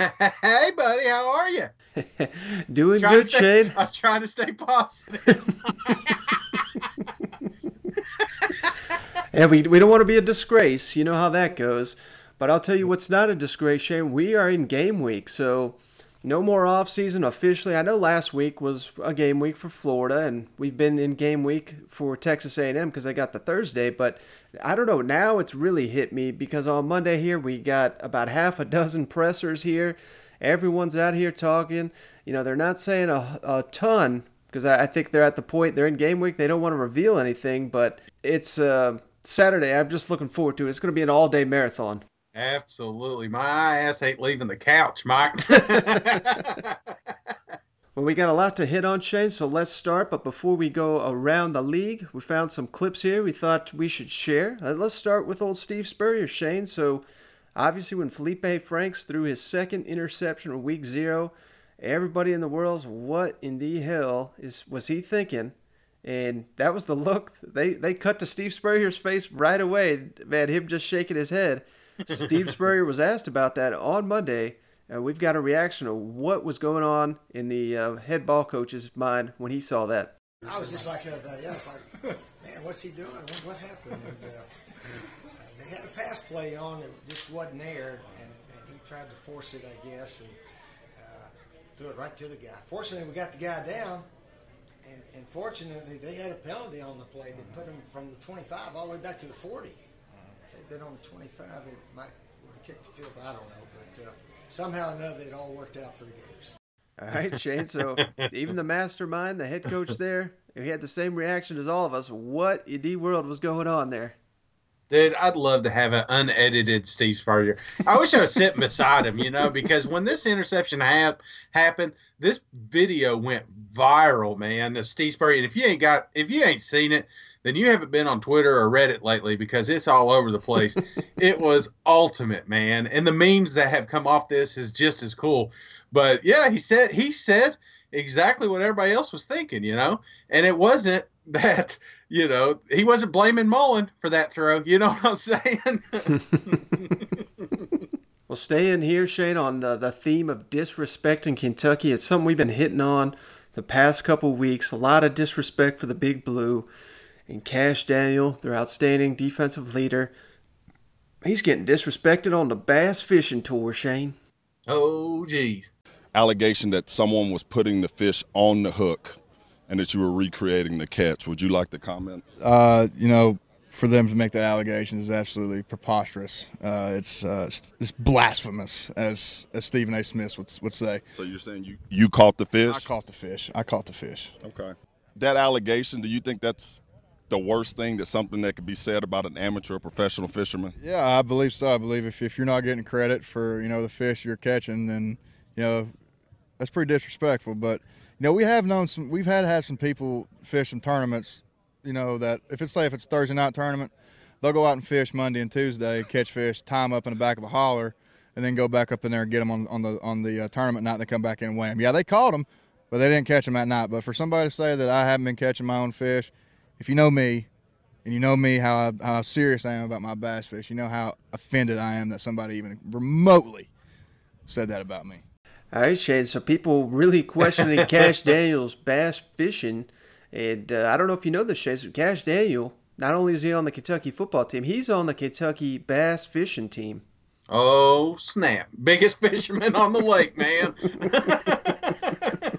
hey, buddy, how are you? Doing Trying good, stay- Shane. I'm trying to stay positive. Yeah, we, we don't want to be a disgrace. You know how that goes. But I'll tell you what's not a disgrace, Shane. We are in game week, so no more off season officially. I know last week was a game week for Florida, and we've been in game week for Texas A&M because I got the Thursday. But I don't know. Now it's really hit me because on Monday here we got about half a dozen pressers here. Everyone's out here talking. You know, they're not saying a, a ton because I, I think they're at the point they're in game week. They don't want to reveal anything, but it's uh, Saturday. I'm just looking forward to it. It's going to be an all day marathon. Absolutely. My ass ain't leaving the couch, Mike. Well, we got a lot to hit on, Shane, so let's start. But before we go around the league, we found some clips here we thought we should share. Uh, let's start with old Steve Spurrier, Shane. So, obviously, when Feleipe Franks threw his second interception of week zero, everybody in the world's what in the hell is was he thinking? And that was the look they they cut to Steve Spurrier's face right away. Man, him just shaking his head. Steve Spurrier was asked about that on Monday. Uh, we've got a reaction of what was going on in the uh, head ball coach's mind when he saw that. I was just like everybody else, like, man, what's he doing? What, happened? And, uh, uh, they had a pass play on that just wasn't there, and, and he tried to force it, I guess, and uh, threw it right to the guy. Fortunately, we got the guy down, and, and fortunately, they had a penalty on the play that put him from the 25 all the way back to the 40. If they'd been on the 25, it might would have kicked the field. I don't know, but uh, somehow or another, it all worked out for the Gators. All right, Shane. So even the mastermind, the head coach there, he had the same reaction as all of us. What in the world was going on there? Dude, I'd love to have an unedited Steve Spurrier. I wish I was sitting beside him, you know, because when this interception hap- happened, this video went viral, man, of Steve Spurrier. And if you ain't got, if you ain't seen it, then you haven't been on Twitter or Reddit lately because it's all over the place. it was ultimate, man, and the memes that have come off this is just as cool. But yeah, he said he said exactly what everybody else was thinking, you know, and it wasn't that you know he wasn't blaming Mullen for that throw. You know what I'm saying? Well, staying here, Shane, on the, the theme of disrespecting Kentucky, it's something we've been hitting on the past couple weeks. A lot of disrespect for the Big Blue and Kash Daniel, their outstanding defensive leader. He's getting disrespected on the bass fishing tour, Shane. oh, geez. allegation that someone was putting the fish on the hook and that you were recreating the catch. Would you like to comment? Uh, you know, for them to make that allegation is absolutely preposterous. Uh, it's uh, it's- it's blasphemous, as as Stephen A. Smith would, would say. So you're saying you, you caught the fish? I caught the fish. I caught the fish. Okay. That allegation, do you think that's the worst thing that something that could be said about an amateur professional fisherman? Yeah, I believe so. I believe if, if you're not getting credit for you know the fish you're catching, then you know that's pretty disrespectful. But you know we have known some. We've had to have some people fish some tournaments. You know that if it's say if it's Thursday night tournament, they'll go out and fish Monday and Tuesday, catch fish, tie 'em up in the back of a holler, and then go back up in there and get them on, on the on the uh, tournament night. And they come back in and weigh 'em. Yeah, they caught them, but they didn't catch them that night. But for somebody to say that I haven't been catching my own fish, if you know me, and you know me how I, how serious I am about my bass fish, you know how offended I am that somebody even remotely said that about me. All right, Shane. So people really questioning Kash Daniels' bass fishing, and uh, I don't know if you know this, Shane. So Kash Daniel, not only is he on the Kentucky football team, he's on the Kentucky bass fishing team. Oh snap! Biggest fisherman on the lake, man.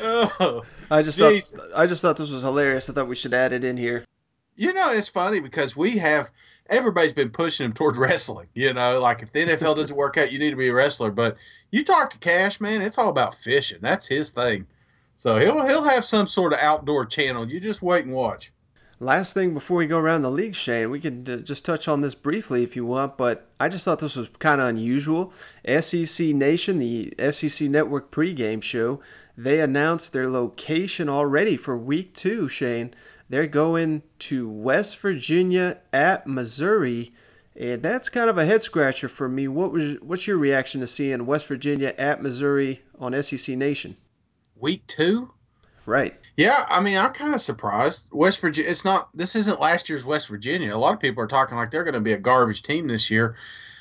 oh, I just thought I just thought this was hilarious. I thought we should add it in here. You know, it's funny because we have everybody's been pushing him toward wrestling. You know, like if the NFL doesn't work out, you need to be a wrestler. But you talk to Kash, man, it's all about fishing. That's his thing. So he'll he'll have some sort of outdoor channel. You just wait and watch. Last thing before we go around the league, Shane, we could uh, just touch on this briefly if you want, but I just thought this was kind of unusual. SEC Nation, the SEC Network pregame show, they announced their location already for week two, Shane. They're going to West Virginia at Missouri, and that's kind of a head scratcher for me. What was what's your reaction to seeing West Virginia at Missouri on SEC Nation? Week two, right? Yeah, I mean, I'm kind of surprised. West Virginia, it's not. This isn't last year's West Virginia. A lot of people are talking like they're going to be a garbage team this year,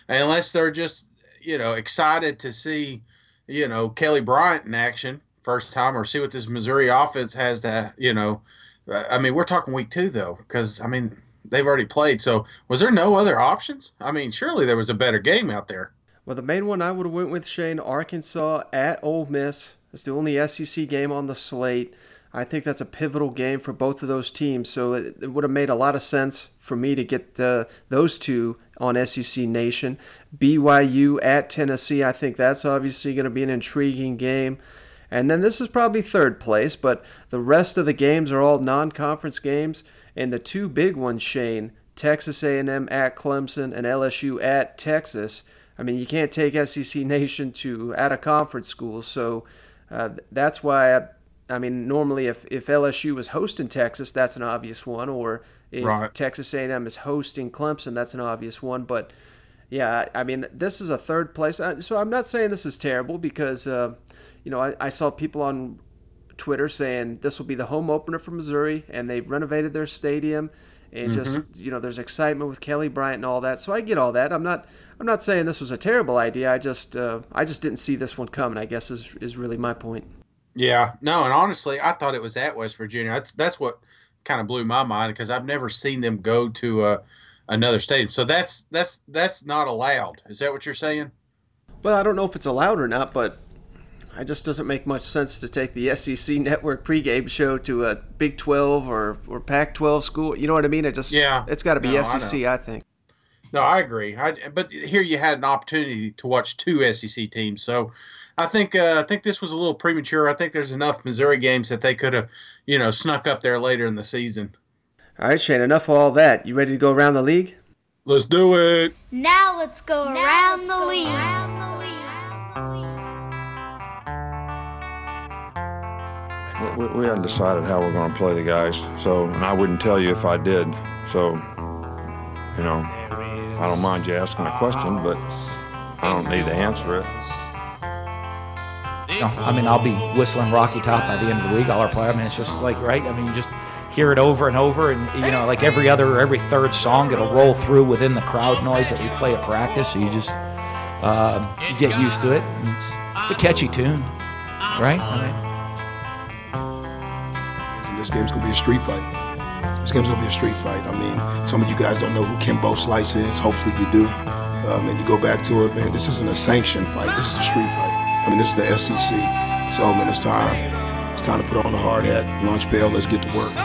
unless they're just you know excited to see you know Kelly Bryant in action first time or see what this Missouri offense has to you know uh, I mean, we're talking week two though, because I mean they've already played. So was there no other options? I mean, surely there was a better game out there. Well, the main one I would have went with Shane Arkansas at Ole Miss. It's the only SEC game on the slate. I think that's a pivotal game for both of those teams. So it, would have made a lot of sense for me to get the, those two on SEC Nation. BYU at Tennessee. I think that's obviously going to be an intriguing game. And then this is probably third place, but the rest of the games are all non-conference games, and the two big ones, Shane, Texas A&M at Clemson and LSU at Texas. I mean, you can't take SEC Nation to at a conference school, so uh, that's why. I, I mean, normally if, if LSU was hosting Texas, that's an obvious one, or if right. Texas A&M is hosting Clemson, that's an obvious one. But yeah, I mean, this is a third place, so I'm not saying this is terrible because. Uh, you know, I, I saw people on Twitter saying this will be the home opener for Missouri, and they've renovated their stadium, and mm-hmm. just you know, there's excitement with Kelly Bryant and all that. So I get all that. I'm not I'm not saying this was a terrible idea. I just uh, I just didn't see this one coming. I guess is is really my point. Yeah, no, and honestly, I thought it was at West Virginia. That's that's what kind of blew my mind because I've never seen them go to uh, another stadium. So that's that's that's not allowed. Is that what you're saying? Well, I don't know if it's allowed or not, but it just doesn't make much sense to take the SEC network pregame show to a Big 12 or, or Pac 12 school. You know what I mean? It just yeah, it's got to be no, SEC, I, I, think. No, I agree. I, but here you had an opportunity to watch two SEC teams, so I think uh, I think this was a little premature. I think there's enough Missouri games that they could have, you know, snuck up there later in the season. All right, Shane. Enough of all that. You ready to go around the league? Let's do it. Now let's go now around, let's the go around the league. We, we hadn't decided how we're going to play the guys. So, and I wouldn't tell you if I did. So, you know, I don't mind you asking a question, but I don't need to answer it. No, I mean, I'll be whistling Rocky Top by the end of the week. All our play. I mean, it's just like right. I mean, just hear it over and over, and you know, like every other, every third song, it'll roll through within the crowd noise that we play at practice. So you just um, you get used to it. It's, it's, a catchy tune, right? I mean, this game's gonna be a street fight. This game's gonna be a street fight. I mean, some of you guys don't know who Kimbo Slice is. Hopefully you do. Um, and you go back to it, man. This isn't a sanctioned fight. This is a street fight. I mean, this is the SEC. So, man, it's time. It's time to put on the hard hat, lunch pail. Let's get to work.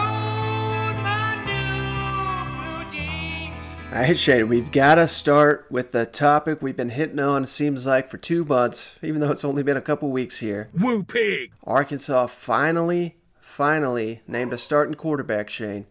All right, Shane, we've got to start with the topic we've been hitting on, it seems like, for two months, even though it's only been a couple weeks here. Woo pig! Arkansas finally finally named a starting quarterback, Shane.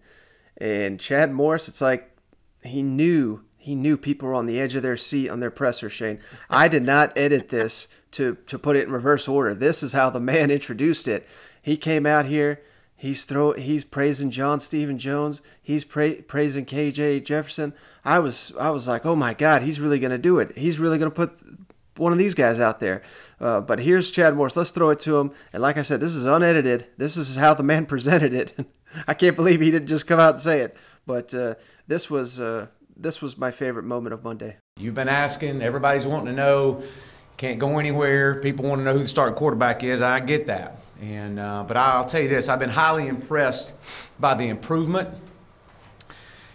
And Chad Morris, it's like he knew he knew people were on the edge of their seat on their presser, Shane. I did not edit this to to put it in reverse order. This is how the man introduced it. He came out here. He's throw. He's praising John Stephen Jones. He's pra- praising KJ Jefferson. I was I was like, oh my God, he's really gonna do it. He's really gonna put one of these guys out there. Uh, but here's Chad Morris. Let's throw it to him. And like I said, this is unedited. This is how the man presented it. I can't believe he didn't just come out and say it. But uh, this was uh, this was my favorite moment of Monday. You've been asking. Everybody's wanting to know. Can't go anywhere. People want to know who the starting quarterback is. I get that. And uh, but I'll tell you this: I've been highly impressed by the improvement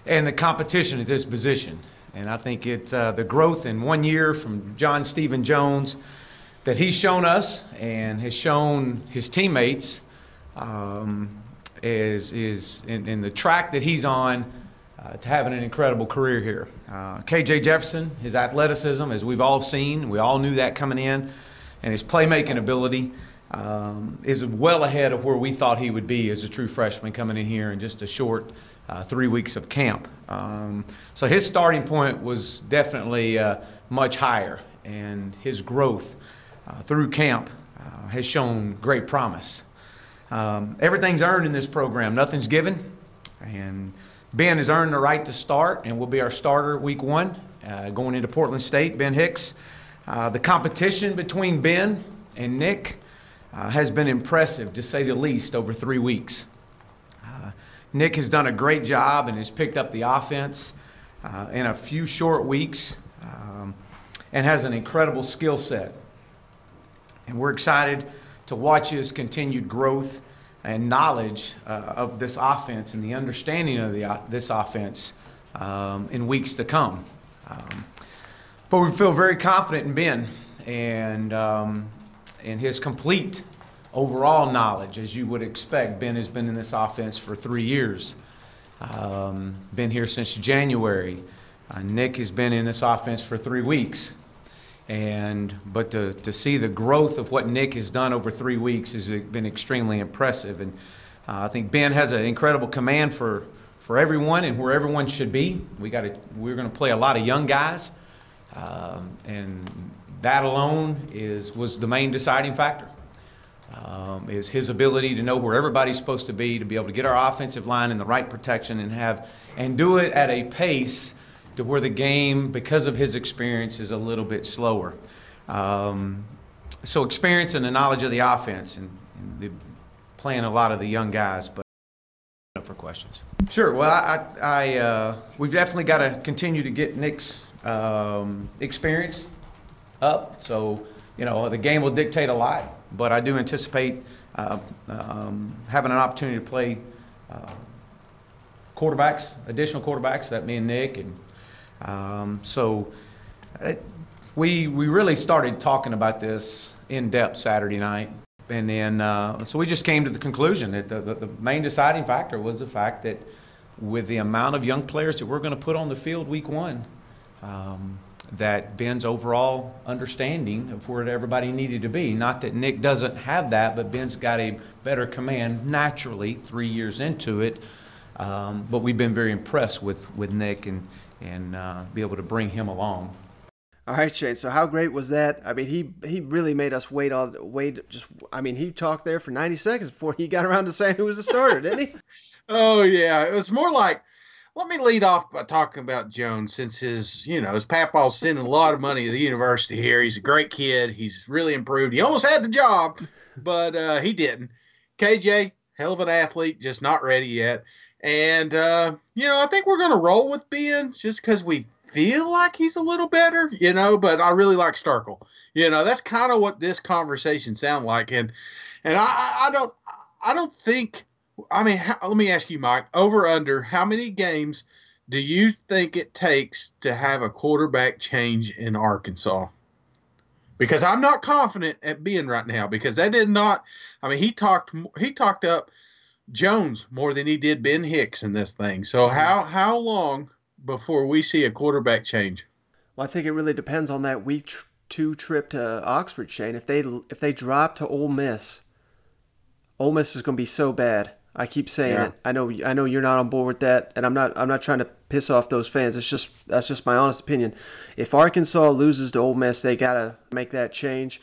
and the competition at this position. And I think it's uh, the growth in one year from John Stephen Jones that he's shown us and has shown his teammates um, is, is in, in, the track that he's on uh, to having an incredible career here. Uh, KJ Jefferson, his athleticism, as we've all seen, we all knew that coming in, and his playmaking ability um, is well ahead of where we thought he would be as a true freshman coming in here in just a short uh, three weeks of camp. Um, so his starting point was definitely uh, much higher, and his growth through camp uh, has shown great promise. Um, everything's earned in this program, nothing's given, and Ben has earned the right to start and will be our starter week one uh, going into Portland State. Ben Hicks. Uh, the competition between Ben and Nick has been impressive, to say the least, over three weeks. Nick has done a great job and has picked up the offense uh, in a few short weeks um, and has an incredible skill set. And we're excited to watch his continued growth and knowledge uh, of this offense and the understanding of the, uh, this offense um, in weeks to come. Um, but we feel very confident in Ben and um, in his complete overall knowledge, as you would expect. Ben has been in this offense for three years, um, been here since January. Uh, Nick has been in this offense for three weeks. And but to, to see the growth of what Nick has done over three weeks has been extremely impressive. And uh, I think Ben has an incredible command for, for everyone and where everyone should be. We got we're going to play a lot of young guys, um, and that alone is was the main deciding factor um, is his ability to know where everybody's supposed to be, to be able to get our offensive line in the right protection and have and do it at a pace to where the game, because of his experience, is a little bit slower. Um, so experience and the knowledge of the offense and, and the, playing a lot of the young guys, but for questions. Sure. Well, I, I uh, we've definitely got to continue to get Nick's um, experience up. So you know the game will dictate a lot but I do anticipate uh, um, having an opportunity to play uh, quarterbacks, additional quarterbacks, that me and Nick, and um, so it, uh, we we really started talking about this in depth Saturday night, and then uh, so we just came to the conclusion that the, the, the main deciding factor was the fact that with the amount of young players that we're going to put on the field week one. Um, that Ben's overall understanding of where everybody needed to be. Not that Nick doesn't have that, but Ben's got a better command naturally three years into it. Um, but we've been very impressed with, with Nick and, and uh, be able to bring him along. All right, Shane. So how great was that? I mean, he he really made us wait all wait. Just I mean, he talked there for ninety seconds before he got around to saying who was the starter, didn't he? Oh yeah, it was more like let me lead off by talking about Jones since his, you know, his papaw's sending a lot of money to the university here. He's a great kid. He's really improved. He almost had the job, but uh, he didn't. KJ, hell of an athlete, just not ready yet. And, uh, you know, I think we're going to roll with Ben just because we feel like he's a little better, you know, but I really like Starkel. You know, that's kind of what this conversation sound like. And, and I, I don't, I don't think I mean, how, let me ask you, Mike. Over under, how many games do you think it takes to have a quarterback change in Arkansas? Because I'm not confident at being right now. Because that did not. I mean, he talked. He talked up Jones more than he did Ben Hicks in this thing. So mm-hmm. how how long before we see a quarterback change? Well, I think it really depends on that week tr- two trip to Oxford, Shane. If they if they drop to Ole Miss, Ole Miss is going to be so bad I keep saying yeah. it. I know I know you're not on board with that, and I'm not I'm not trying to piss off those fans. It's just that's just my honest opinion. If Arkansas loses to Ole Miss, they gotta make that change.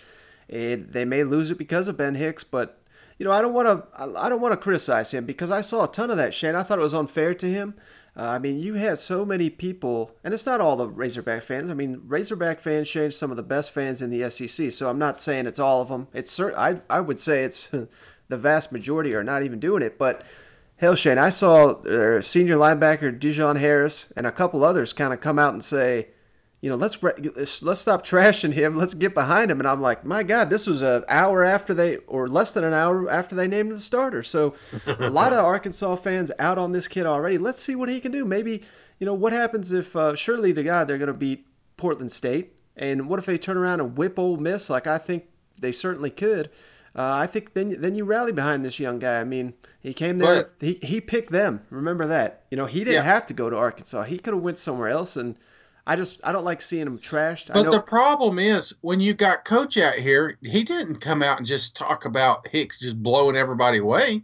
It, they may lose it because of Ben Hicks, but you know I don't want to I don't want to criticize him because I saw a ton of that. Shane, I thought it was unfair to him. Uh, I mean, you had so many people, and it's not all the Razorback fans. I mean, Razorback fans changed some of the best fans in the SEC. So I'm not saying it's all of them. It's cert- I I would say it's the vast majority are not even doing it. But hell, Shane, I saw their senior linebacker De'Jon Harris and a couple others kind of come out and say, you know, let's let's stop trashing him. Let's get behind him. And I'm like, my God, this was an hour after they, or less than an hour after they named him the starter. So a lot of Arkansas fans out on this kid already. Let's see what he can do. Maybe, you know, what happens if uh, surely the guy they're going to beat Portland State, and what if they turn around and whip Ole Miss like I think they certainly could. Uh, I think then then you rally behind this young guy. I mean, he came there. But, he he picked them. Remember that. You know, he didn't yeah. have to go to Arkansas. He could have went somewhere else and I just I don't like seeing him trashed. But the problem is when you got coach out here, he didn't come out and just talk about Hicks just blowing everybody away.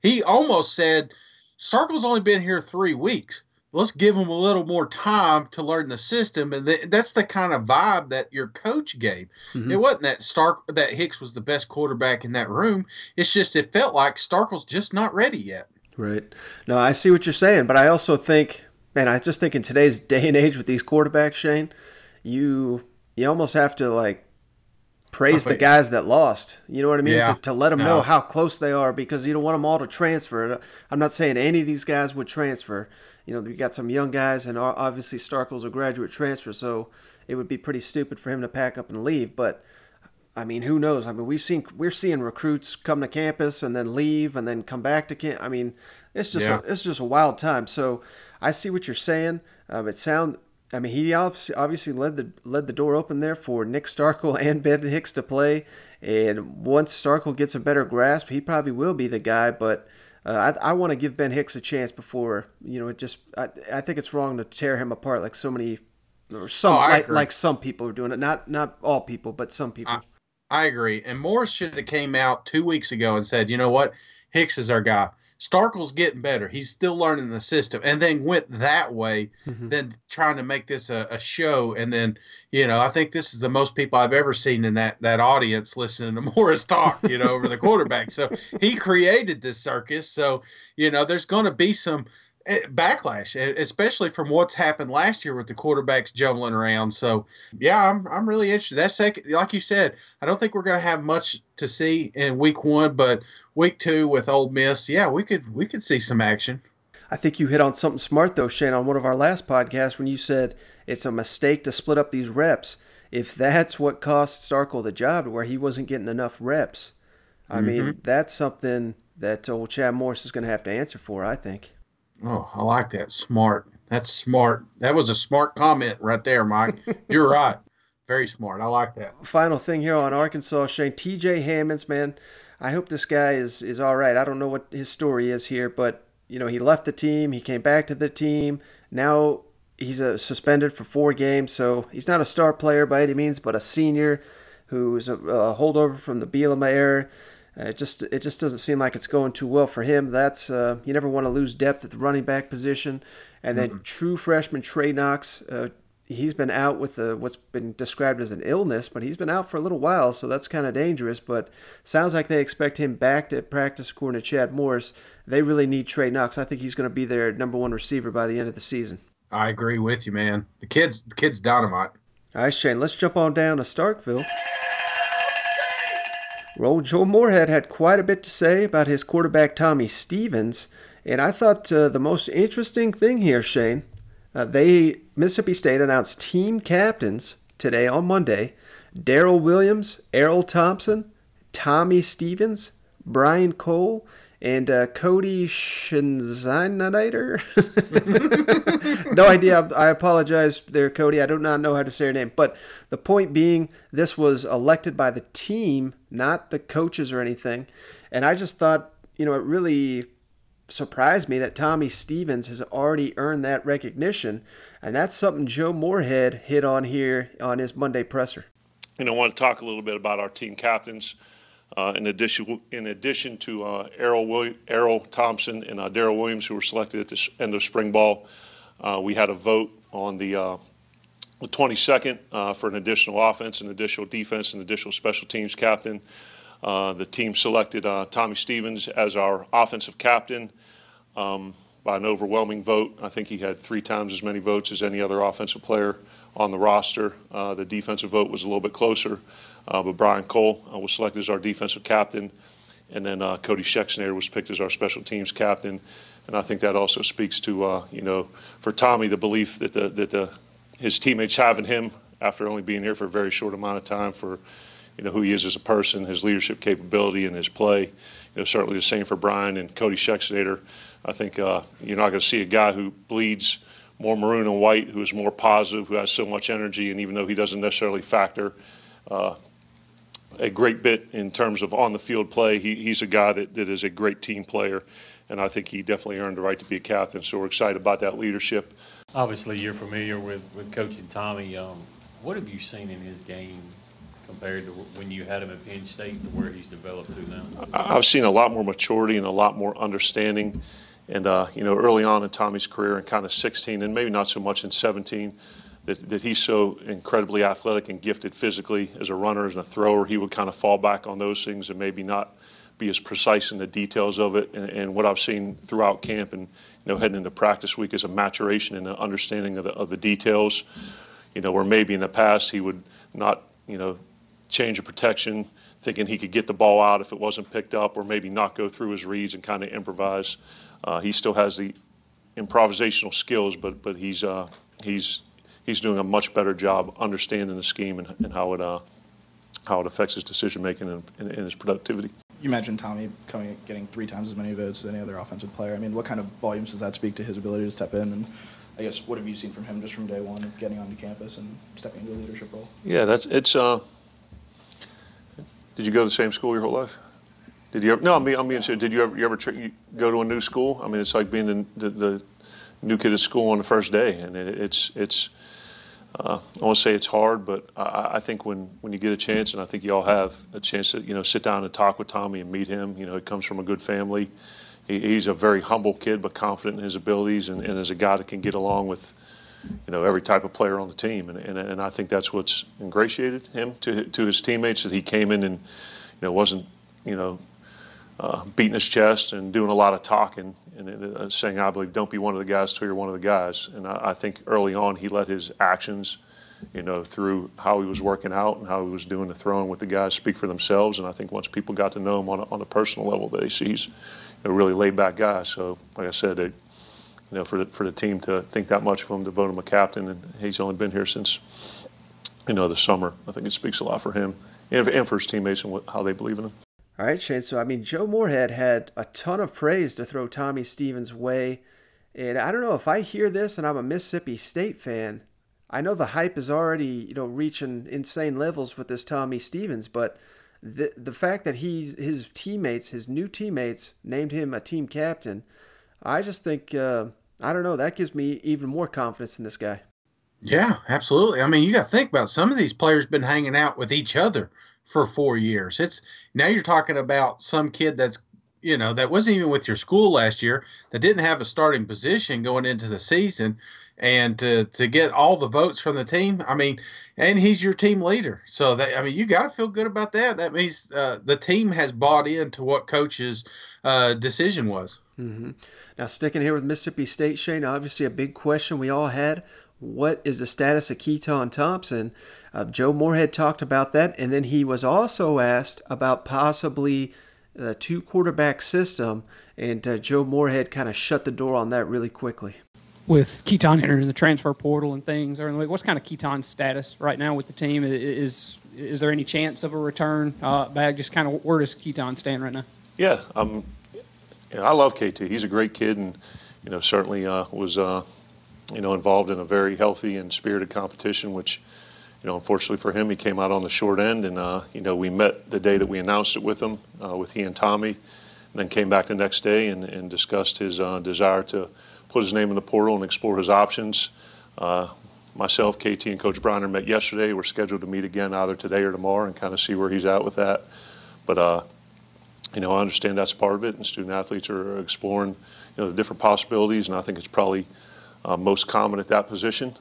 He almost said, "Starkel's only been here three weeks. Let's give him a little more time to learn the system." And th- that's the kind of vibe that your coach gave. Mm-hmm. It wasn't that Stark that Hicks was the best quarterback in that room. It's just it felt like Starkel's just not ready yet. Right. No, I see what you're saying, but I also think man, I just think in today's day and age with these quarterbacks, Shane, you you almost have to like praise the guys that lost. You know what I mean? Yeah. To, to, let them know how close they are because you don't want them all to transfer. I'm not saying any of these guys would transfer. You know, you got some young guys, and obviously Starkel's a graduate transfer, so it would be pretty stupid for him to pack up and leave. But I mean, who knows? I mean, we've seen we're seeing recruits come to campus and then leave and then come back to camp. I mean, it's just yeah. a, it's just a wild time. So I see what you're saying. Um, it sound. I mean, he obviously led the led the door open there for Nick Starkel and Ben Hicks to play. And once Starkel gets a better grasp, he probably will be the guy. But uh, I, I want to give Ben Hicks a chance before you know. It just I, I think it's wrong to tear him apart like so many or some oh, like, like some people are doing it. Not not all people, but some people. I, I agree. And Morris should have came out two weeks ago and said, you know what, Hicks is our guy. Starkel's getting better. He's still learning the system, and then went that way mm-hmm. than trying to make this a, a, show. And then, you know, I think this is the most people I've ever seen in that that audience listening to Morris talk, you know, over the quarterback. So he created this circus. So you know, there's going to be some backlash, especially from what's happened last year with the quarterbacks jumbling around. So, yeah, I'm, I'm really interested. That second, like you said, I don't think we're going to have much to see in week one, but week two with Ole Miss, yeah, we could we could see some action. I think you hit on something smart though, Shane, on one of our last podcasts when you said it's a mistake to split up these reps. If that's what cost Starkel the job, where he wasn't getting enough reps, I mm-hmm. mean, that's something that old Chad Morris is going to have to answer for. I think. Oh, I like that. Smart. That's smart. That was a smart comment right there, Mike. You're right. Very smart. I like that. Final thing here on Arkansas, Shane. TJ Hammonds, man. I hope this guy is, is all right. I don't know what his story is here, but you know, he left the team, he came back to the team. Now he's uh, suspended for four games, so he's not a star player by any means, but a senior who's a, a holdover from the Bielema era. Uh, it just it just doesn't seem like it's going too well for him. That's uh, you never want to lose depth at the running back position, and then mm-hmm. true freshman Trey Knox. Uh, he's been out with a, what's been described as an illness, but he's been out for a little while, so that's kind of dangerous. But sounds like they expect him back to practice, according to Chad Morris. They really need Trey Knox. I think he's going to be their number one receiver by the end of the season. I agree with you, man. The kid's the kid's dynamite. All right, Shane. Let's jump on down to Starkville. Well, Joe Moorhead had quite a bit to say about his quarterback Tommy Stevens, and I thought uh, the most interesting thing here, Shane, uh, they Mississippi State announced team captains today on Monday: Daryl Williams, Erroll Thompson, Tommy Stevens, Brian Cole, and uh, Cody Schenzeiniter. no idea. I apologize there, Cody. I do not know how to say your name. But the point being, this was elected by the team, not the coaches or anything. And I just thought, you know, it really surprised me that Tommy Stevens has already earned that recognition. And that's something Joe Moorhead hit on here on his Monday presser. And I want to talk a little bit about our team captains. Uh, in addition, in addition to uh, Erroll, Erroll Thompson and uh, Daryl Williams, who were selected at the end of spring ball, uh, we had a vote on the, uh, the 22nd uh, for an additional offense, an additional defense, an additional special teams captain. the team selected Tommy Stevens as our offensive captain. Um, by an overwhelming vote. I think he had three times as many votes as any other offensive player on the roster. Uh, the defensive vote was a little bit closer, uh, but Brian Cole uh, was selected as our defensive captain, and then uh, Cody Schexnayder was picked as our special teams captain. And I think that also speaks to, uh, you know, for Tommy, the belief that the, that the, his teammates have in him after only being here for a very short amount of time for, you know, who he is as a person, his leadership capability, and his play. You know, certainly the same for Brian and Cody Schexnayder. I think uh, you're not going to see a guy who bleeds more maroon and white, who is more positive, who has so much energy, and even though he doesn't necessarily factor uh, a great bit in terms of on the field play, he, he's a guy that, that is a great team player, and I think he definitely earned the right to be a captain. So we're excited about that leadership. Obviously, you're familiar with, with coaching Tommy. Um, what have you seen in his game compared to when you had him at Penn State to where he's developed to now? I've seen a lot more maturity and a lot more understanding. And, uh, you know, early on in Tommy's career in kind of 16 and maybe not so much in 17, that, that he's so incredibly athletic and gifted physically as a runner, as a thrower, he would kind of fall back on those things and maybe not be as precise in the details of it. And, and what I've seen throughout camp and, you know, heading into practice week is a maturation and an understanding of the, of the details, you know, where maybe in the past he would not, you know, change of protection, thinking he could get the ball out if it wasn't picked up, or maybe not go through his reads and kind of improvise. Uh, he still has the improvisational skills, but but he's uh, he's he's doing a much better job understanding the scheme and, and how it uh, how it affects his decision making and, and, and his productivity. You mentioned Tommy coming getting three times as many votes as any other offensive player. I mean, what kind of volumes does that speak to his ability to step in? And I guess what have you seen from him just from day one of getting onto campus and stepping into a leadership role? Yeah, that's it's. Uh, did you go to the same school your whole life? Did you ever? No, I'm being, I'm being serious. Did you ever, you ever you go to a new school? I mean, it's like being the, the, the new kid at school on the first day, and it, it's it's. Uh, I won't say it's hard, but I, I think when, when you get a chance, and I think you all have a chance to you know sit down and talk with Tommy and meet him. You know, he comes from a good family. He, he's a very humble kid, but confident in his abilities, and, and as a guy that can get along with you know every type of player on the team, and, and, and I think that's what's ingratiated him to to his teammates that he came in and you know wasn't you know uh, beating his chest and doing a lot of talking and uh, saying, I believe, don't be one of the guys till you're one of the guys. And I, I, think early on he let his actions, you know, through how he was working out and how he was doing the throwing with the guys speak for themselves. And I think once people got to know him on a, on a personal level, they see he's a really laid back guy. So, like I said, it, you know, for the, for the team to think that much of him, to vote him a captain, and he's only been here since, you know, the summer. I think it speaks a lot for him and, and for his teammates and what, how they believe in him. All right, Shane. So, I mean, Joe Moorhead had a ton of praise to throw Tommy Stevens' way. And I don't know if I hear this and I'm a Mississippi State fan, I know the hype is already, you know, reaching insane levels with this Tommy Stevens, but the the fact that he his teammates, his new teammates, named him a team captain, I just think uh, I don't know. That gives me even more confidence in this guy. Yeah, absolutely. I mean, you got to think about some of these players been hanging out with each other for four years. It's now you're talking about some kid that's you know that wasn't even with your school last year that didn't have a starting position going into the season and to to get all the votes from the team i mean and he's your team leader so that i mean you got to feel good about that that means uh, the team has bought into what coach's uh, decision was mm-hmm. now sticking here with mississippi state shane obviously a big question we all had what is the status of Keytaon Thompson? Uh, Joe Moorhead talked about that, and then he was also asked about possibly the two quarterback system, and uh, Joe Moorhead kind of shut the door on that really quickly. With Keytaon entering the transfer portal and things, or what's kind of Keytaon's status right now with the team? Is is there any chance of a return uh, back? Just kind of where does Keytaon stand right now? Yeah, um, yeah, I love KT. He's a great kid, and you know certainly uh, was uh, you know, involved in a very healthy and spirited competition, which, you know, unfortunately for him, he came out on the short end. And, uh, you know, we met the day that we announced it with him, uh, with he and Tommy, and then came back the next day and, and discussed his uh, desire to put his name in the portal and explore his options. Uh, myself, KT, and Coach Breiner met yesterday. We're scheduled to meet again either today or tomorrow and kind of see where he's at with that. But, uh, you know, I understand that's part of it, and student athletes are exploring, you know, the different possibilities, and I think it's probably – uh, most common at that position.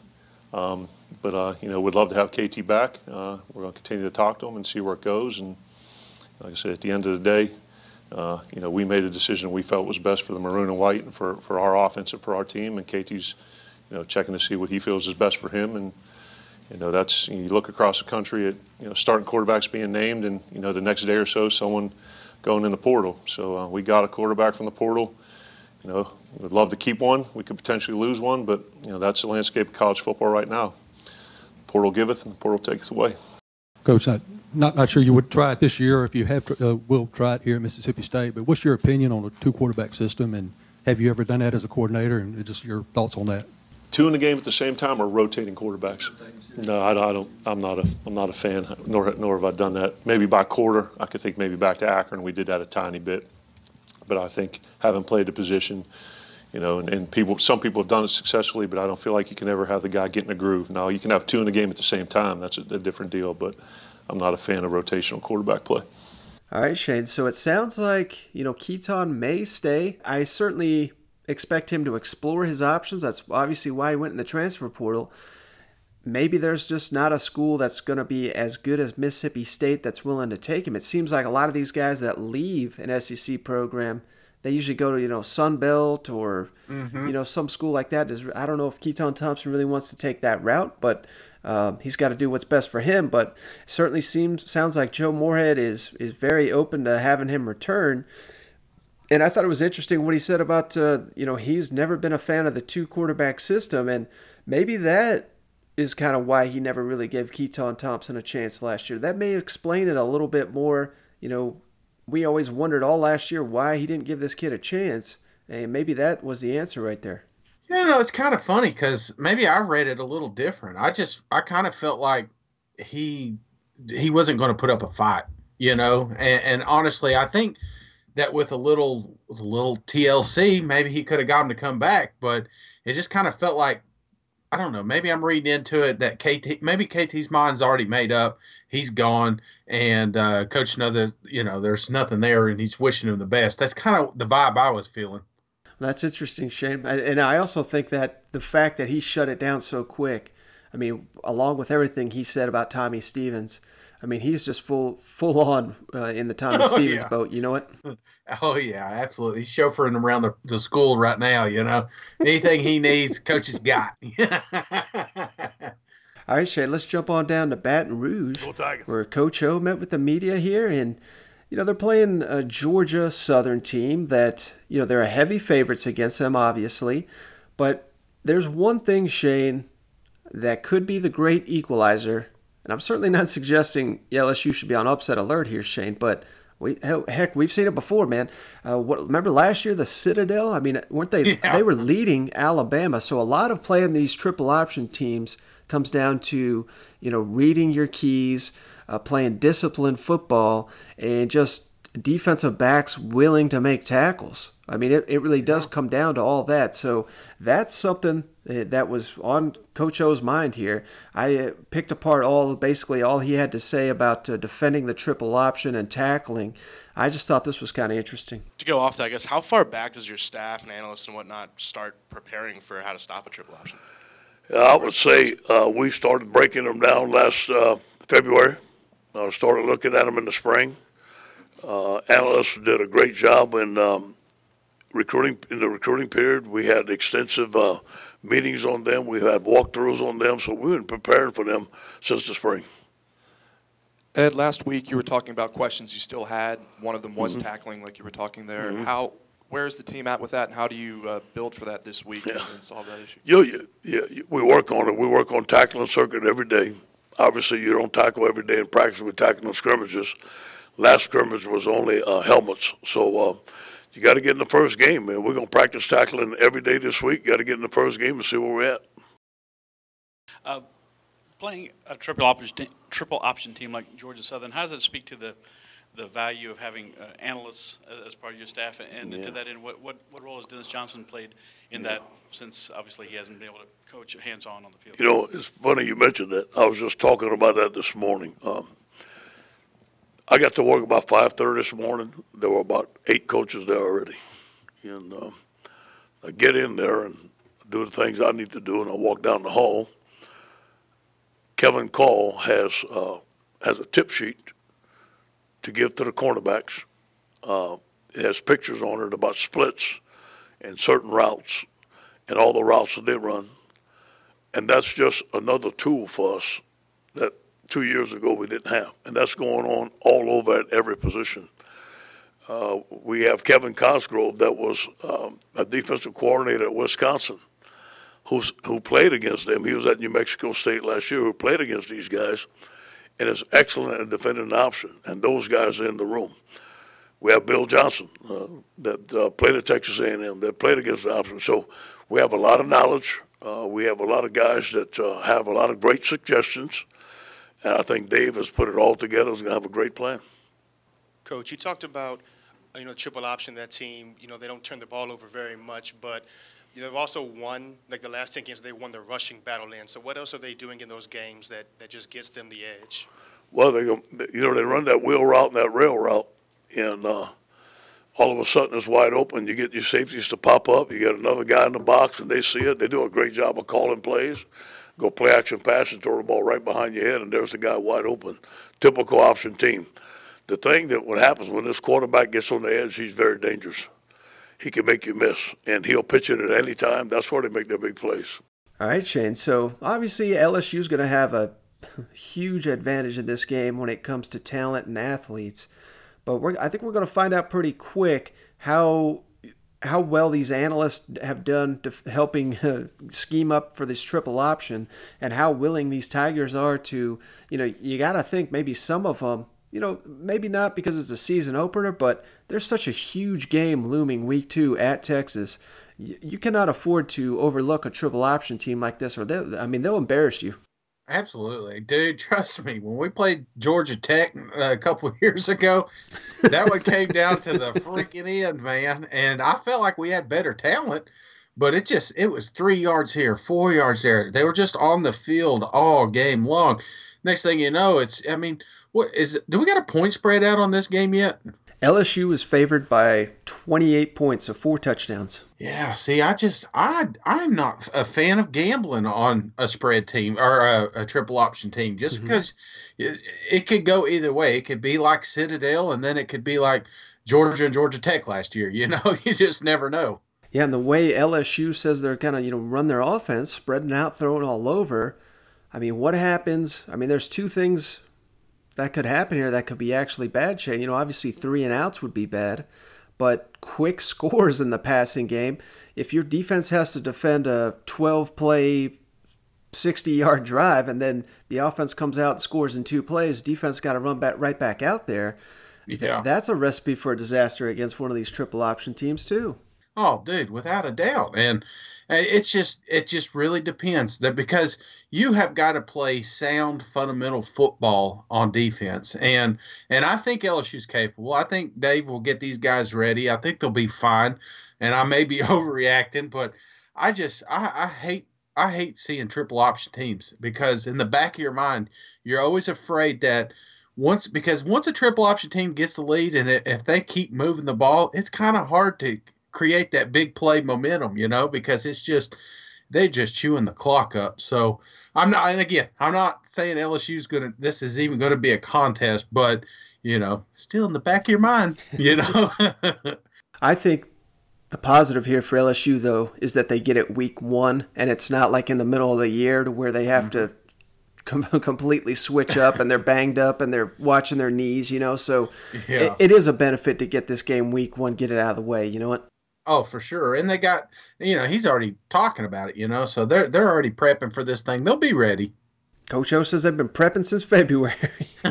Um, but uh, you know, we'd love to have KT back. Uh, we're going to continue to talk to him and see where it goes. And like I said, at the end of the day, uh, you know, we made a decision we felt was best for the maroon and white and for, for our offense and for our team. And KT's, you know, checking to see what he feels is best for him. And, you know, that's, you look across the country at, you know, starting quarterbacks being named and, you know, the next day or so, someone going in the portal. So uh, we got a quarterback from the portal. You know, we'd love to keep one. We could potentially lose one, but, you know, that's the landscape of college football right now. Portal giveth and the portal taketh away. Coach, I, not not sure you would try it this year if you have uh, will try it here at Mississippi State. But what's your opinion on a two quarterback system, and have you ever done that as a coordinator? And just your thoughts on that. Two in the game at the same time or rotating quarterbacks? No, I, I don't. I'm not a. I'm not a fan. Nor nor have I done that. Maybe by quarter, I could think maybe back to Akron. We did that a tiny bit, but I think having played the position, you know, and, and people, some people have done it successfully, but I don't feel like you can ever have the guy get in a groove. Now you can have two in the game at the same time. That's a, a different deal, but I'm not a fan of rotational quarterback play. All right, Shane. So it sounds like, you know, Keytaon may stay. I certainly expect him to explore his options. That's obviously why he went in the transfer portal. Maybe there's just not a school that's going to be as good as Mississippi State that's willing to take him. It seems like a lot of these guys that leave an SEC program, they usually go to, you know, Sun Belt or, mm-hmm. you know, some school like that. I don't know if Keytaon Thompson really wants to take that route, but um, he's got to do what's best for him, but certainly seems sounds like Joe Moorhead is is very open to having him return. And I thought it was interesting what he said about uh, you know he's never been a fan of the two quarterback system, and maybe that is kind of why he never really gave Keytaon Thompson a chance last year. That may explain it a little bit more. You know, we always wondered all last year why he didn't give this kid a chance, and maybe that was the answer right there. You know, it's kind of funny because maybe I read it a little different. I just I kind of felt like he he wasn't going to put up a fight, you know. And, and, honestly, I think that with a little with a little TLC, maybe he could have got him to come back. But it just kind of felt like I don't know. Maybe I'm reading into it that KT maybe KT's mind's already made up. He's gone, and uh, Coach knows you know there's nothing there, and he's wishing him the best. That's kind of the vibe I was feeling. That's interesting, Shane. And I also think that the fact that he shut it down so quick, I mean, along with everything he said about Tommy Stevens, I mean, he's just full full on uh, in the Tommy oh, Stevens yeah. boat. You know what? Oh yeah, absolutely. He's chauffeuring around the, the school right now. You know, anything he needs, coach has got. All right, Shane. Let's jump on down to Baton Rouge, where Coach O met with the media here and you know, they're playing a Georgia Southern team that, you know, they're a heavy favorites against them, obviously. But there's one thing, Shane, that could be the great equalizer. And I'm certainly not suggesting LSU should be on upset alert here, Shane, but we heck, we've seen it before, man. Uh, what remember last year the Citadel? I mean, weren't they? Yeah. They were leading Alabama. So a lot of playing these triple option teams comes down to you know reading your keys, uh, playing disciplined football, and just defensive backs willing to make tackles. I mean, it, it really does come down to all that. So that's something that was on Coach O's mind here. I uh, picked apart all basically all he had to say about uh, defending the triple option and tackling. I just thought this was kind of interesting. To go off that, I guess, how far back does your staff and analysts and whatnot start preparing for how to stop a triple option? I would say uh, we started breaking them down last uh, February. Uh, started looking at them in the spring. Uh, analysts did a great job in um, recruiting in the recruiting period. We had extensive uh, meetings on them. We had walkthroughs on them, so we've been preparing for them since the spring. Ed, last week you were talking about questions you still had. One of them was mm-hmm. tackling, like you were talking there. Mm-hmm. How, where's the team at with that, and how do you uh, build for that this week yeah. and solve that issue? Yeah, yeah, yeah, we work on it. We work on tackling circuit every day. Obviously, you don't tackle every day in practice. We tackle on scrimmages. Last scrimmage was only uh, helmets, so uh, you got to get in the first game, man. We're gonna practice tackling every day this week. Got to get in the first game and see where we're at. Uh, playing a triple option triple option team like Georgia Southern, how does that speak to the the value of having uh, analysts as part of your staff, and, yeah. to that end, what, what, what role has Dennis Johnson played in yeah. that? Since obviously he hasn't been able to coach hands on on the field. You know, it's funny you mentioned that. I was just talking about that this morning. Um, I got to work about five thirty this morning. There were about eight coaches there already, and uh, I get in there and do the things I need to do, and I walk down the hall. Kevin Call has uh, has a tip sheet to give to the cornerbacks uh, it has pictures on it about splits and certain routes and all the routes that they run. And that's just another tool for us that two years ago we didn't have. And that's going on all over at every position. Uh, we have Kevin Cosgrove, that was um, a defensive coordinator at Wisconsin, who's, who played against them. He was at New Mexico State last year, who played against these guys, and is excellent at defending an option. And those guys are in the room. We have Bill Johnson uh, that uh, played at Texas A&M, that played against the option. So we have a lot of knowledge. Uh, we have a lot of guys that uh, have a lot of great suggestions. And I think Dave has put it all together. He's going to have a great plan. Coach, you talked about you know triple option that team. You know they don't turn the ball over very much, but you know they've also won like the last ten games. They won the rushing battle in. So what else are they doing in those games that that just gets them the edge? Well, they go, you know they run that wheel route and that rail route, and uh, all of a sudden it's wide open. You get your safeties to pop up. You get another guy in the box, and they see it. They do a great job of calling plays. Go play action pass and throw the ball right behind your head, and there's the guy wide open. Typical option team. The thing that what happens when this quarterback gets on the edge, he's very dangerous. He can make you miss, and he'll pitch it at any time. That's where they make their big plays. All right, Shane. So obviously LSU's going to have a huge advantage in this game when it comes to talent and athletes. But I think we're going to find out pretty quick how how well these analysts have done to helping uh, scheme up for this triple option and how willing these Tigers are to, you know, you got to think maybe some of them, you know, maybe not because it's a season opener, but there's such a huge game looming week two at Texas. You cannot afford to overlook a triple option team like this, or they, I mean, they'll embarrass you. Absolutely, dude. Trust me. When we played Georgia Tech uh, a couple years ago, that one came down to the freaking end, man. And I felt like we had better talent, but it just it was three yards here, four yards there. They were just on the field all game long. Next thing you know, it's I mean, what is? Do we got a point spread out on this game yet? LSU is favored by 28 points, so four touchdowns. Yeah, see, I just I I'm not a fan of gambling on a spread team or a, a triple option team just mm-hmm. because it, it, could go either way. It could be like Citadel, and then it could be like Georgia and Georgia Tech last year. You know, you just never know. Yeah, and the way LSU says they're kind of you know run their offense, spreading out, throwing all over. I mean, what happens? I mean, there's two things that could happen here that could be actually bad, Shane. You know, obviously three and outs would be bad, but quick scores in the passing game. If your defense has to defend a 12 play, 60 yard drive, and then the offense comes out and scores in two plays, defense got to run back right back out there. Yeah. That's a recipe for a disaster against one of these triple option teams, too. Oh, dude, without a doubt. And it's just it just really depends that because you have got to play sound fundamental football on defense and and I think LSU's capable. I think Dave will get these guys ready. I think they'll be fine. And I may be overreacting, but I just I, I hate I hate seeing triple option teams because in the back of your mind you're always afraid that once because once a triple option team gets the lead and if they keep moving the ball, it's kind of hard to create that big play momentum, you know, because it's just they just chewing the clock up. So I'm not, and again, I'm not saying LSU's gonna. This is even going to be a contest, but you know, still in the back of your mind, you know. I think the positive here for LSU though is that they get it week one, and it's not like in the middle of the year to where they have mm-hmm. to com- completely switch up and they're banged up and they're watching their knees, you know. So yeah. it, it is a benefit to get this game week one, get it out of the way. You know what? Oh, for sure. And they got, you know, he's already talking about it, you know, so they're they're already prepping for this thing. They'll be ready. Coach O says they've been prepping since February.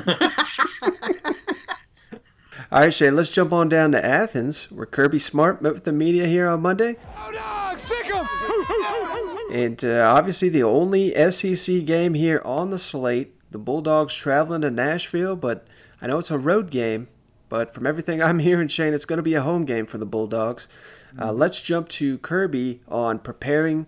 All right, Shane, let's jump on down to Athens, where Kirby Smart met with the media here on Monday. Oh, dog, sick him! and uh, obviously, the only SEC game here on the slate. The Bulldogs traveling to Nashville, but I know it's a road game. But from everything I'm hearing, Shane, it's going to be a home game for the Bulldogs. Uh, let's jump to Kirby on preparing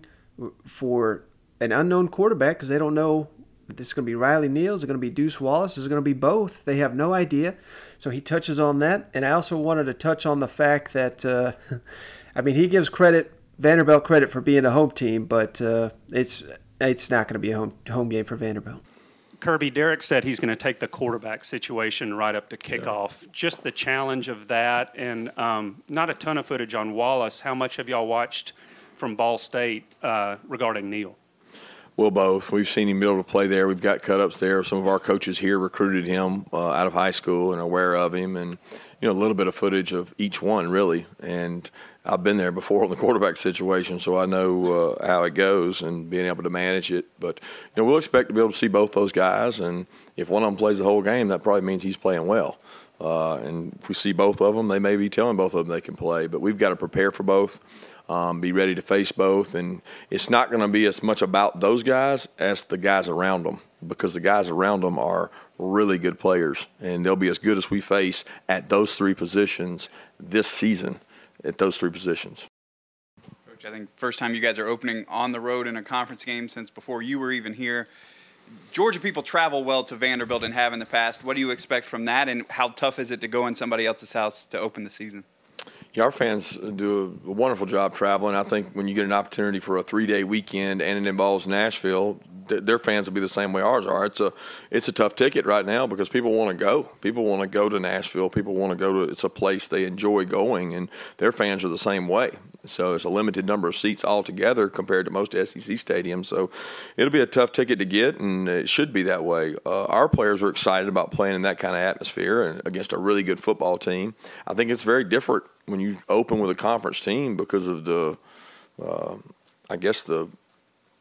for an unknown quarterback because they don't know if this is going to be Riley Neal, is it going to be Deuce Wallace, is it going to be both? They have no idea. So he touches on that. And I also wanted to touch on the fact that, uh, I mean, he gives credit, Vanderbilt credit for being a home team, but uh, it's it's not going to be a home, home game for Vanderbilt. Kirby, Derek said he's going to take the quarterback situation right up to kickoff. Yeah. Just the challenge of that, and um, not a ton of footage on Wallace. How much have y'all watched from Ball State uh, regarding Neal? Well, both. We've seen him be able to play there. We've got cut ups there. Some of our coaches here recruited him uh, out of high school and are aware of him, and you know a little bit of footage of each one really. And I've been there before in the quarterback situation, so I know uh, how it goes and being able to manage it. But you know we'll expect to be able to see both those guys, and if one of them plays the whole game, that probably means he's playing well. Uh, and if we see both of them, they may be telling both of them they can play. But we've got to prepare for both um, be ready to face both. And it's not going to be as much about those guys as the guys around them because the guys around them are really good players, and they'll be as good as we face at those three positions this season, at those three positions. Coach, I think first time you guys are opening on the road in a conference game since before you were even here. Georgia people travel well to Vanderbilt and have in the past. What do you expect from that, and how tough is it to go in somebody else's house to open the season? Yeah, our fans do a wonderful job traveling. I think when you get an opportunity for a three-day weekend and it involves Nashville, th- their fans will be the same way ours are. It's a it's a tough ticket right now because people want to go. People want to go to Nashville. People want to go to. It's a place they enjoy going, and their fans are the same way. So it's a limited number of seats altogether compared to most SEC stadiums. So it'll be a tough ticket to get, and it should be that way. Uh, our players are excited about playing in that kind of atmosphere and against a really good football team. I think it's very different when you open with a conference team because of the, uh, I guess the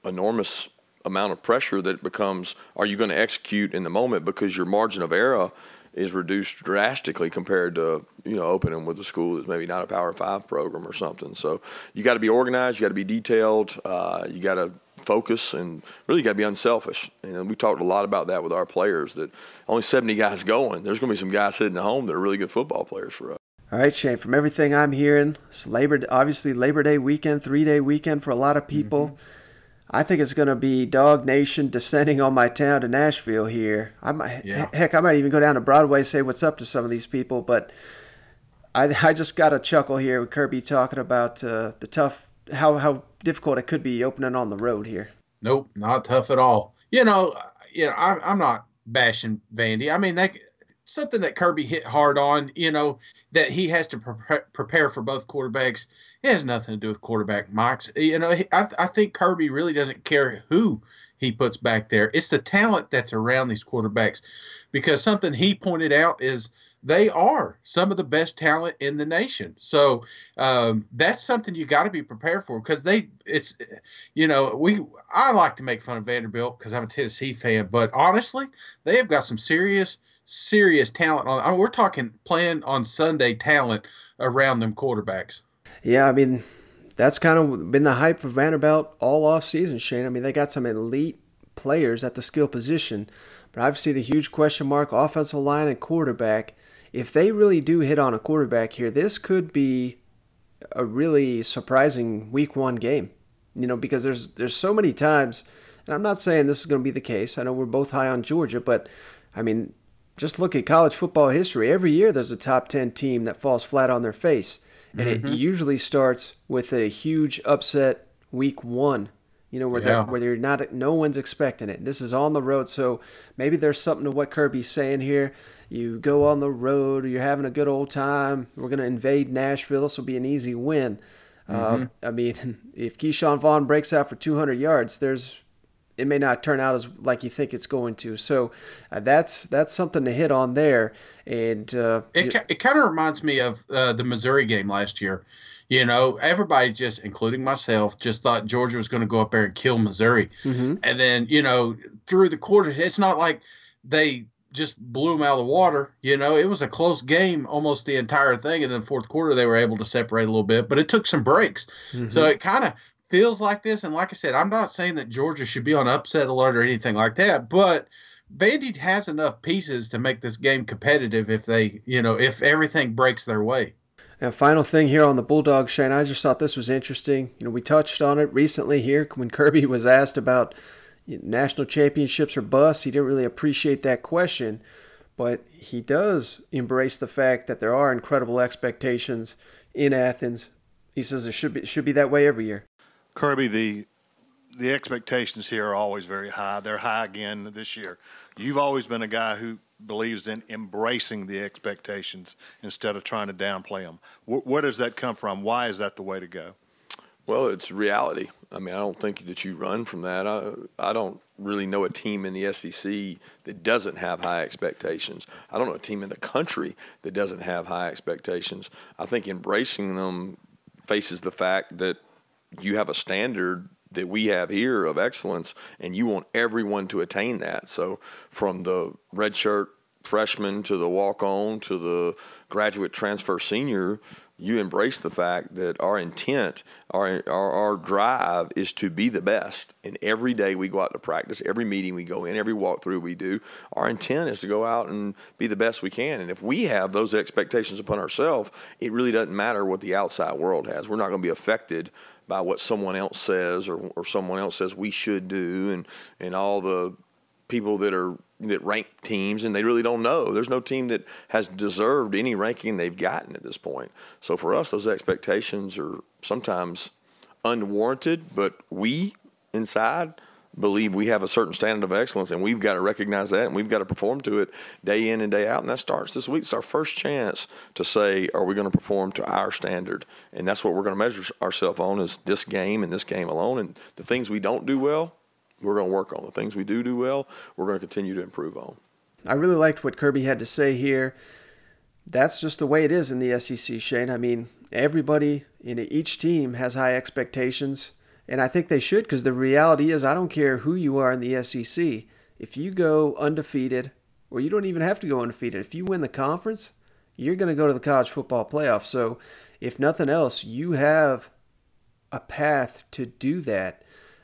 enormous amount of pressure that becomes. Are you going to execute in the moment because your margin of error is reduced drastically compared to you know opening with a school that's maybe not a Power Five program or something. So you got to be organized. You got to be detailed. Uh, you got to focus and really got to be unselfish. And we talked a lot about that with our players. That only 70 guys going. There's going to be some guys sitting at home that are really good football players for us. All right, Shane. From everything I'm hearing, it's Labor obviously Labor Day weekend, three day weekend for a lot of people. Mm-hmm. I think it's going to be Dog Nation descending on my town to Nashville here. I might, yeah. heck, I might even go down to Broadway say what's up to some of these people. But I, I just got a chuckle here with Kirby talking about uh, the tough, how how difficult it could be opening on the road here. Nope, not tough at all. You know, you know, I'm, I'm not bashing Vandy. I mean, that something that Kirby hit hard on, you know, that he has to pre- prepare for both quarterbacks. It has nothing to do with quarterback mocks. You know, I, I think Kirby really doesn't care who he puts back there. It's the talent that's around these quarterbacks. Because something he pointed out is they are some of the best talent in the nation. So um, that's something you got to be prepared for because they, it's, you know, we, I like to make fun of Vanderbilt because I'm a Tennessee fan, but honestly, they have got some serious serious talent on. I mean, we're talking playing on Sunday talent around them quarterbacks. Yeah, I mean, that's kind of been the hype for Vanderbilt all off season, Shane. I mean, they got some elite players at the skill position, but see the huge question mark offensive line and quarterback. If they really do hit on a quarterback here, this could be a really surprising week one game. You know, because there's there's so many times, and I'm not saying this is going to be the case. I know we're both high on Georgia, but I mean, just look at college football history. Every year there's a top 10 team that falls flat on their face. And mm-hmm. it usually starts with a huge upset week one, you know, where, yeah. where they're not, no one's expecting it. This is on the road. So maybe there's something to what Kirby's saying here. You go on the road, you're having a good old time. We're going to invade Nashville. This will be an easy win. Mm-hmm. Uh, I mean, if Ke'Shawn Vaughn breaks out for 200 yards, there's it may not turn out as like you think it's going to. So uh, that's that's something to hit on there. And uh, it it kind of reminds me of uh, the Missouri game last year. You know, everybody just, including myself, just thought Georgia was going to go up there and kill Missouri. Mm-hmm. And then, you know, through the quarters, it's not like they just blew them out of the water. You know, it was a close game almost the entire thing. And then fourth quarter, they were able to separate a little bit, but it took some breaks. Mm-hmm. So it kind of feels like this. And like I said, I'm not saying that Georgia should be on upset alert or anything like that, but Vandy has enough pieces to make this game competitive if they, you know, if everything breaks their way. Now, final thing here on the Bulldogs, Shane, I just thought this was interesting. You know, we touched on it recently here when Kirby was asked about national championships or bust. He didn't really appreciate that question, but he does embrace the fact that there are incredible expectations in Athens. He says it should be it should be that way every year. Kirby, the the expectations here are always very high. They're high again this year. You've always been a guy who believes in embracing the expectations instead of trying to downplay them. Wh- where does that come from? Why is that the way to go? Well, it's reality. I mean, I don't think that you run from that. I, I don't really know a team in the SEC that doesn't have high expectations. I don't know a team in the country that doesn't have high expectations. I think embracing them faces the fact that you have a standard that we have here of excellence, and you want everyone to attain that. So, from the redshirt freshman to the walk on to the graduate transfer senior, you embrace the fact that our intent, our, our, our drive is to be the best. And every day we go out to practice, every meeting we go in, every walkthrough we do, our intent is to go out and be the best we can. And if we have those expectations upon ourselves, it really doesn't matter what the outside world has. We're not going to be affected by what someone else says or, or someone else says we should do and, and all the people that are that rank teams and they really don't know. There's no team that has deserved any ranking they've gotten at this point. So for us, those expectations are sometimes unwarranted, but we inside believe we have a certain standard of excellence and we've got to recognize that and we've got to perform to it day in and day out. And that starts this week. It's our first chance to say, are we going to perform to our standard? And that's what we're going to measure ourselves on is this game and this game alone. And the things we don't do well, we're going to work on. The things we do do well, we're going to continue to improve on. I really liked what Kirby had to say here. That's just the way it is in the SEC, Shane. I mean, everybody in each team has high expectations, and I think they should because the reality is, I don't care who you are in the SEC. If you go undefeated, or you don't even have to go undefeated, if you win the conference, you're going to go to the college football playoff. So, if nothing else, you have a path to do that.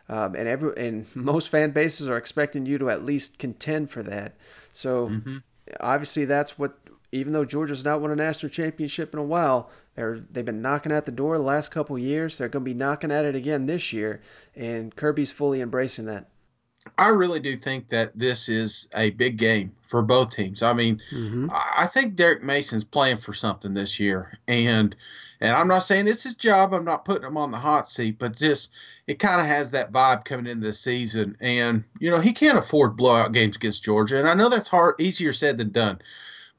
Um, and every and most fan bases are expecting you to at least contend for that. So Mm-hmm. obviously that's what. Even though Georgia's not won a national championship in a while, they're they've been knocking at the door the last couple years. They're going to be knocking at it again this year, and Kirby's fully embracing that. I really do think that this is a big game for both teams. I mean, Mm-hmm. I think Derek Mason's playing for something this year, and and I'm not saying it's his job. I'm not putting him on the hot seat, but just it kind of has that vibe coming into the season. And you know, he can't afford blowout games against Georgia, and I know that's hard, easier said than done.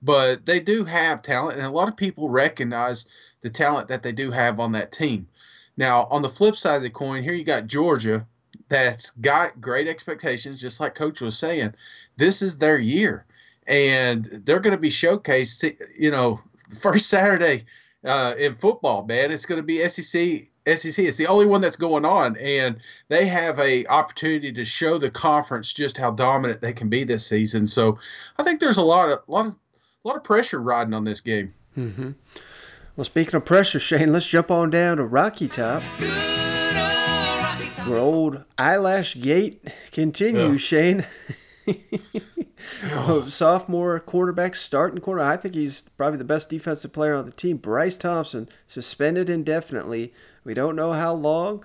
But they do have talent, and a lot of people recognize the talent that they do have on that team. Now, on the flip side of the coin, here you got Georgia, that's got great expectations, just like Coach was saying. This is their year, and they're going to be showcased. You know, first Saturday uh, in football, man, it's going to be SEC. SEC. It's the only one that's going on, and they have a opportunity to show the conference just how dominant they can be this season. So, I think there's a lot of lot of lot of pressure riding on this game. Mm-hmm. Well, speaking of pressure, Shane, let's jump on down to Rocky Top. Where old eyelash gate continues, Yeah. Shane. Oh, sophomore quarterback, starting quarter. I think he's probably the best defensive player on the team. Bryce Thompson suspended indefinitely. We don't know how long,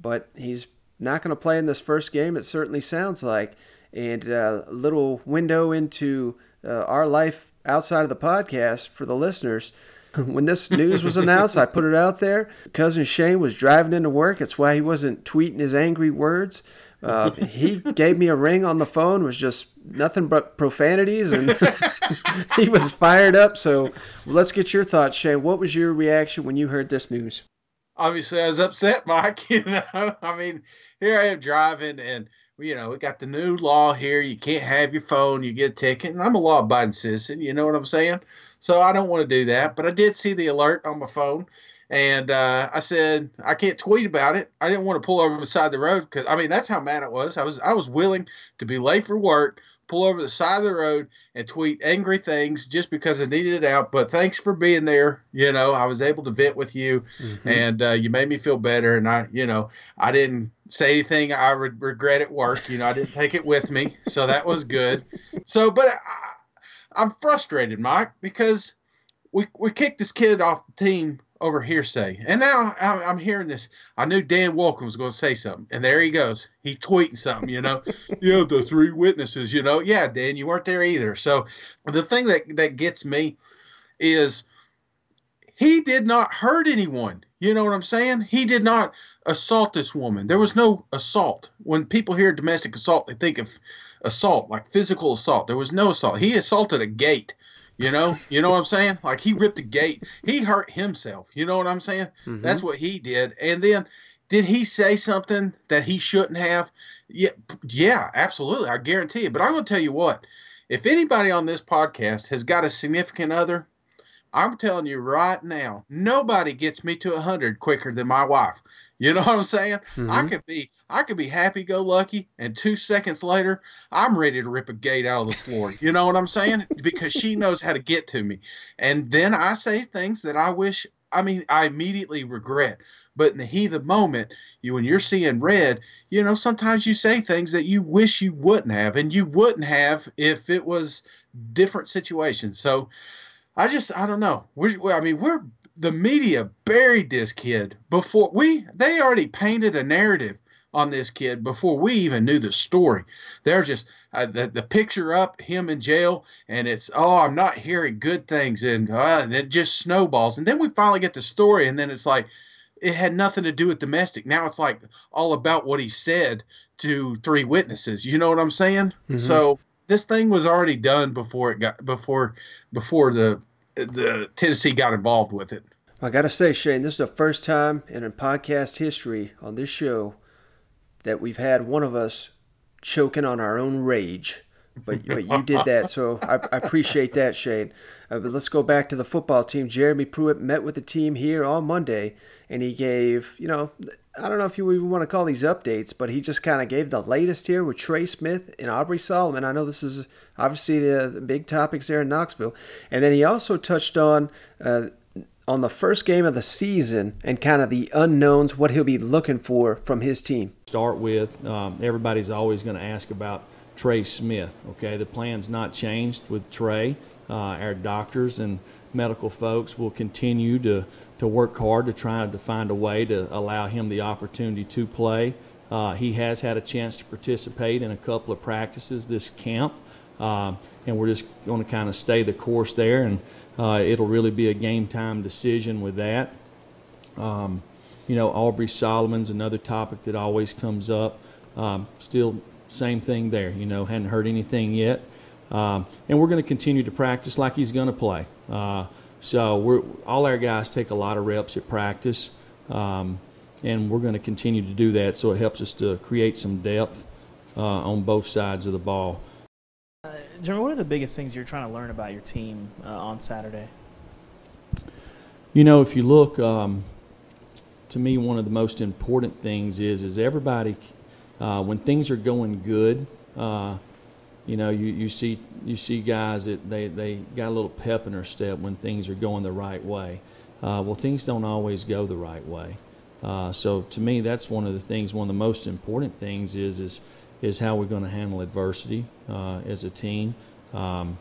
but he's not going to play in this first game. It certainly sounds like. And uh, a little window into uh, our life outside of the podcast for the listeners. When this news was announced, I put it out there. Cousin Shane was driving into work. That's why he wasn't tweeting his angry words. Uh, he gave me a ring on the phone. Was just nothing but profanities, and he was fired up. So let's get your thoughts, Shane. What was your reaction when you heard this news? obviously I was upset, Mike. You know, I mean, here I am driving, and you know, we got the new law here. You can't have your phone. You get a ticket, and I'm a law-abiding citizen. You know what I'm saying? So I don't want to do that. But I did see the alert on my phone, and uh, I said I can't tweet about it. I didn't want to pull over the side of the road because I mean that's how mad it was. I was I was willing to be late for work, pull over the side of the road, and tweet angry things just because I needed it out. But thanks for being there. You know, I was able to vent with you, and uh, you made me feel better. And I, you know, I didn't say anything I would regret at work. You know, I didn't take it with me, so that was good. So, but I, I'm frustrated, Mike, because we we kicked this kid off the team over hearsay, and now I'm, I'm hearing this. I knew Dan Wolken was going to say something, and there he goes. He tweeting something, you know. yeah, the three witnesses, you know. Yeah, Dan, you weren't there either. So the thing that that gets me is he did not hurt anyone. You know what I'm saying? He did not assault this woman. There was no assault. When people hear domestic assault, they think of assault, like physical assault. There was no assault. He assaulted a gate. You know, you know what I'm saying? Like he ripped a gate. He hurt himself. You know what I'm saying? Mhm. That's what he did. And then, did he say something that he shouldn't have? Yeah, yeah, absolutely. I guarantee it. But I'm going to tell you what. If anybody on this podcast has got a significant other, I'm telling you right now, nobody gets me to 100 quicker than my wife. You know what I'm saying? I Mhm. could be I could be happy go lucky and 2 seconds later, I'm ready to rip a gate out of the floor. You know what I'm saying? Because she knows how to get to me. And then I say things that I wish I mean, I immediately regret. But in the heat of the moment, you when you're seeing red, you know, sometimes you say things that you wish you wouldn't have, and you wouldn't have if it was different situations. So I just I don't know. We're, I mean, we're the media buried this kid before we they already painted a narrative on this kid before we even knew the story. They're just uh, the the picture up him in jail, and it's oh I'm not hearing good things, and, uh, and it just snowballs. And then we finally get the story, and then it's like it had nothing to do with domestic. Now it's like all about what he said to three witnesses. You know what I'm saying? Mhm. So this thing was already done before it got before before the the Tennessee got involved with it. I gotta say, Shane, this is the first time in podcast history on this show that we've had one of us choking on our own rage. But, but you did that, so I, I appreciate that, Shane. Uh, but let's go back to the football team. Jeremy Pruitt met with the team here on Monday, and he gave, you know, I don't know if you even want to call these updates, but he just kind of gave the latest here with Trey Smith and Aubrey Solomon. I know this is obviously the, the big topics there in Knoxville. And then he also touched on uh, on the first game of the season and kind of the unknowns, what he'll be looking for from his team. start with. Um, everybody's always going to ask about Trey Smith. Okay, the plan's not changed with Trey. Uh, our doctors and medical folks will continue to to work hard to try to find a way to allow him the opportunity to play. Uh, he has had a chance to participate in a couple of practices this camp, um, and we're just going to kind of stay the course there, and uh, it'll really be a game time decision with that. Um, you know, Aubrey Solomon's another topic that always comes up. Um, still, same thing there. You know, hadn't heard anything yet. Um, and we're going to continue to practice like he's going to play. Uh, so we're all our guys take a lot of reps at practice, um, and we're going to continue to do that. So it helps us to create some depth uh, on both sides of the ball. Jeremy, what are the biggest things you're trying to learn about your team uh, on Saturday? You know, if you look, um, to me, one of the most important things is is everybody, uh, when things are going good, uh, you know, you, you see you see guys that they, they got a little pep in their step when things are going the right way. Uh, well, things don't always go the right way. Uh, so to me, that's one of the things. One of the most important things is is is how we're going to handle adversity uh, as a team. Um,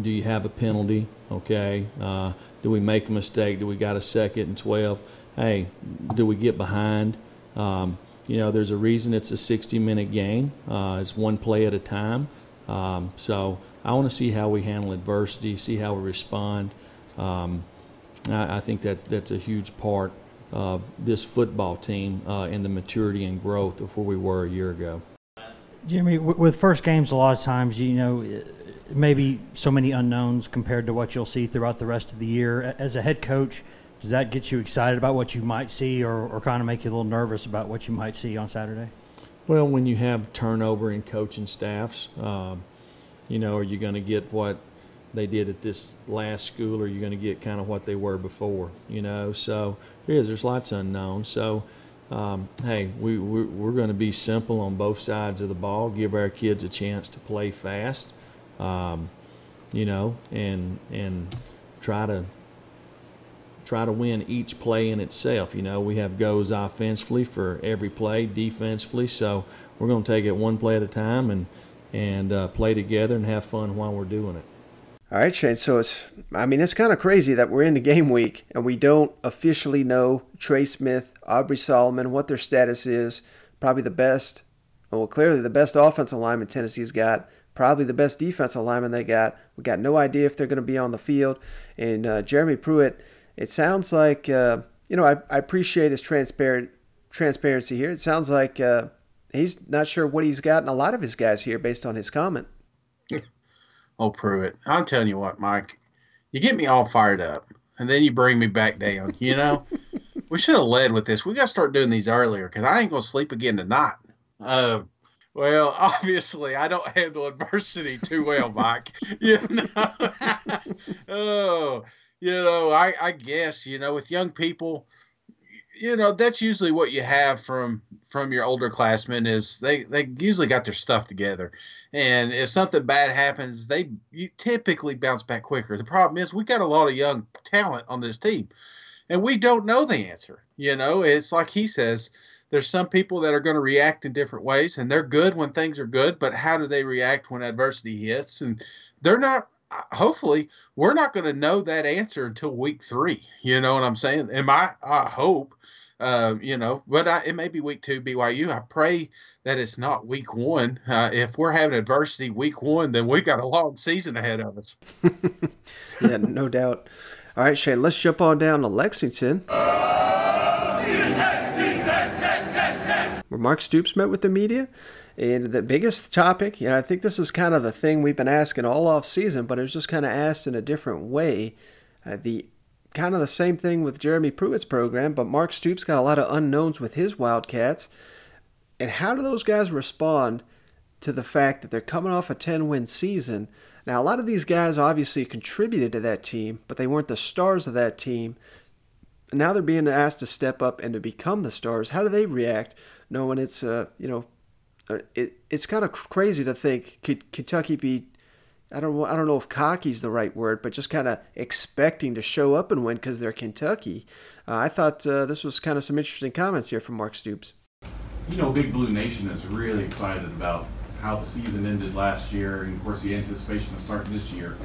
do you have a penalty? Okay. Uh, do we make a mistake? Do we got a second and 12? Hey, do we get behind? Um, you know, there's a reason it's a 60 minute game. Uh, it's one play at a time. Um, so I want to see how we handle adversity, see how we respond. Um, I, I think that's, that's a huge part of this football team uh, in the maturity and growth of where we were a year ago. Jimmy, with first games, a lot of times, you know, eh, maybe so many unknowns compared to what you'll see throughout the rest of the year. As a head coach, does that get you excited about what you might see or, or kind of make you a little nervous about what you might see on Saturday? Well, when you have turnover in coaching staffs, um, you know, are you going to get what they did at this last school, or are you going to get kind of what they were before? You know, so there is. There's lots of unknowns. So, um, hey, we we're, we're going to be simple on both sides of the ball. Give our kids a chance to play fast, um, you know, and and try to try to win each play in itself. You know, we have goes offensively for every play, defensively. So we're going to take it one play at a time and and uh, play together and have fun while we're doing it. All right, Shane. So it's, I mean, it's kind of crazy that we're in the game week and we don't officially know Trey Smith, Aubrey Solomon, what their status is. Probably the best, well, clearly the best offensive lineman Tennessee's got. Probably the best defensive lineman they got. We got no idea if they're going to be on the field. And uh, Jeremy Pruitt it sounds like uh, you know I, I appreciate his transparent transparency here. It sounds like uh, he's not sure what he's got in a lot of his guys here based on his comment. Oh, Pruitt, I'm telling you what, Mike, you get me all fired up, and then you bring me back down. You know, we should have led with this. We got to start doing these earlier because I ain't gonna sleep again tonight. Uh, well, obviously, I don't handle adversity too well, Mike. you know, oh, you know, I, I guess you know with young people, you know that's usually what you have from from your older classmen is they they usually got their stuff together, and if something bad happens, they typically bounce back quicker. The problem is we got a lot of young talent on this team, and we don't know the answer. You know, it's like he says there's some people that are going to react in different ways and they're good when things are good but how do they react when adversity hits and they're not hopefully we're not going to know that answer until week three you know what i'm saying and my i hope uh, you know, but I, it may be week two BYU. I pray that it's not week one. Uh, if we're having adversity week one, then we got a long season ahead of us. yeah, no doubt. All right, Shane, let's jump on down to Lexington. where Mark Stoops met with the media. And the biggest topic, you know, I think this is kind of the thing we've been asking all off season, but it was just kind of asked in a different way. Uh, the kind of the same thing with Jeremy Pruitt's program, but Mark Stoops got a lot of unknowns with his Wildcats. And how do those guys respond to the fact that they're coming off a 10 win season? Now, a lot of these guys obviously contributed to that team, but they weren't the stars of that team. Now they're being asked to step up and to become the stars. How do they react knowing it's, uh, you know, it, it's kind of crazy to think could Kentucky be I don't I don't know if cocky's the right word, but just kind of expecting to show up and win because they're Kentucky. Uh, I thought uh, this was kind of some interesting comments here from Mark Stoops. You know, Big Blue Nation is really excited about how the season ended last year, and of course the anticipation of starting this year.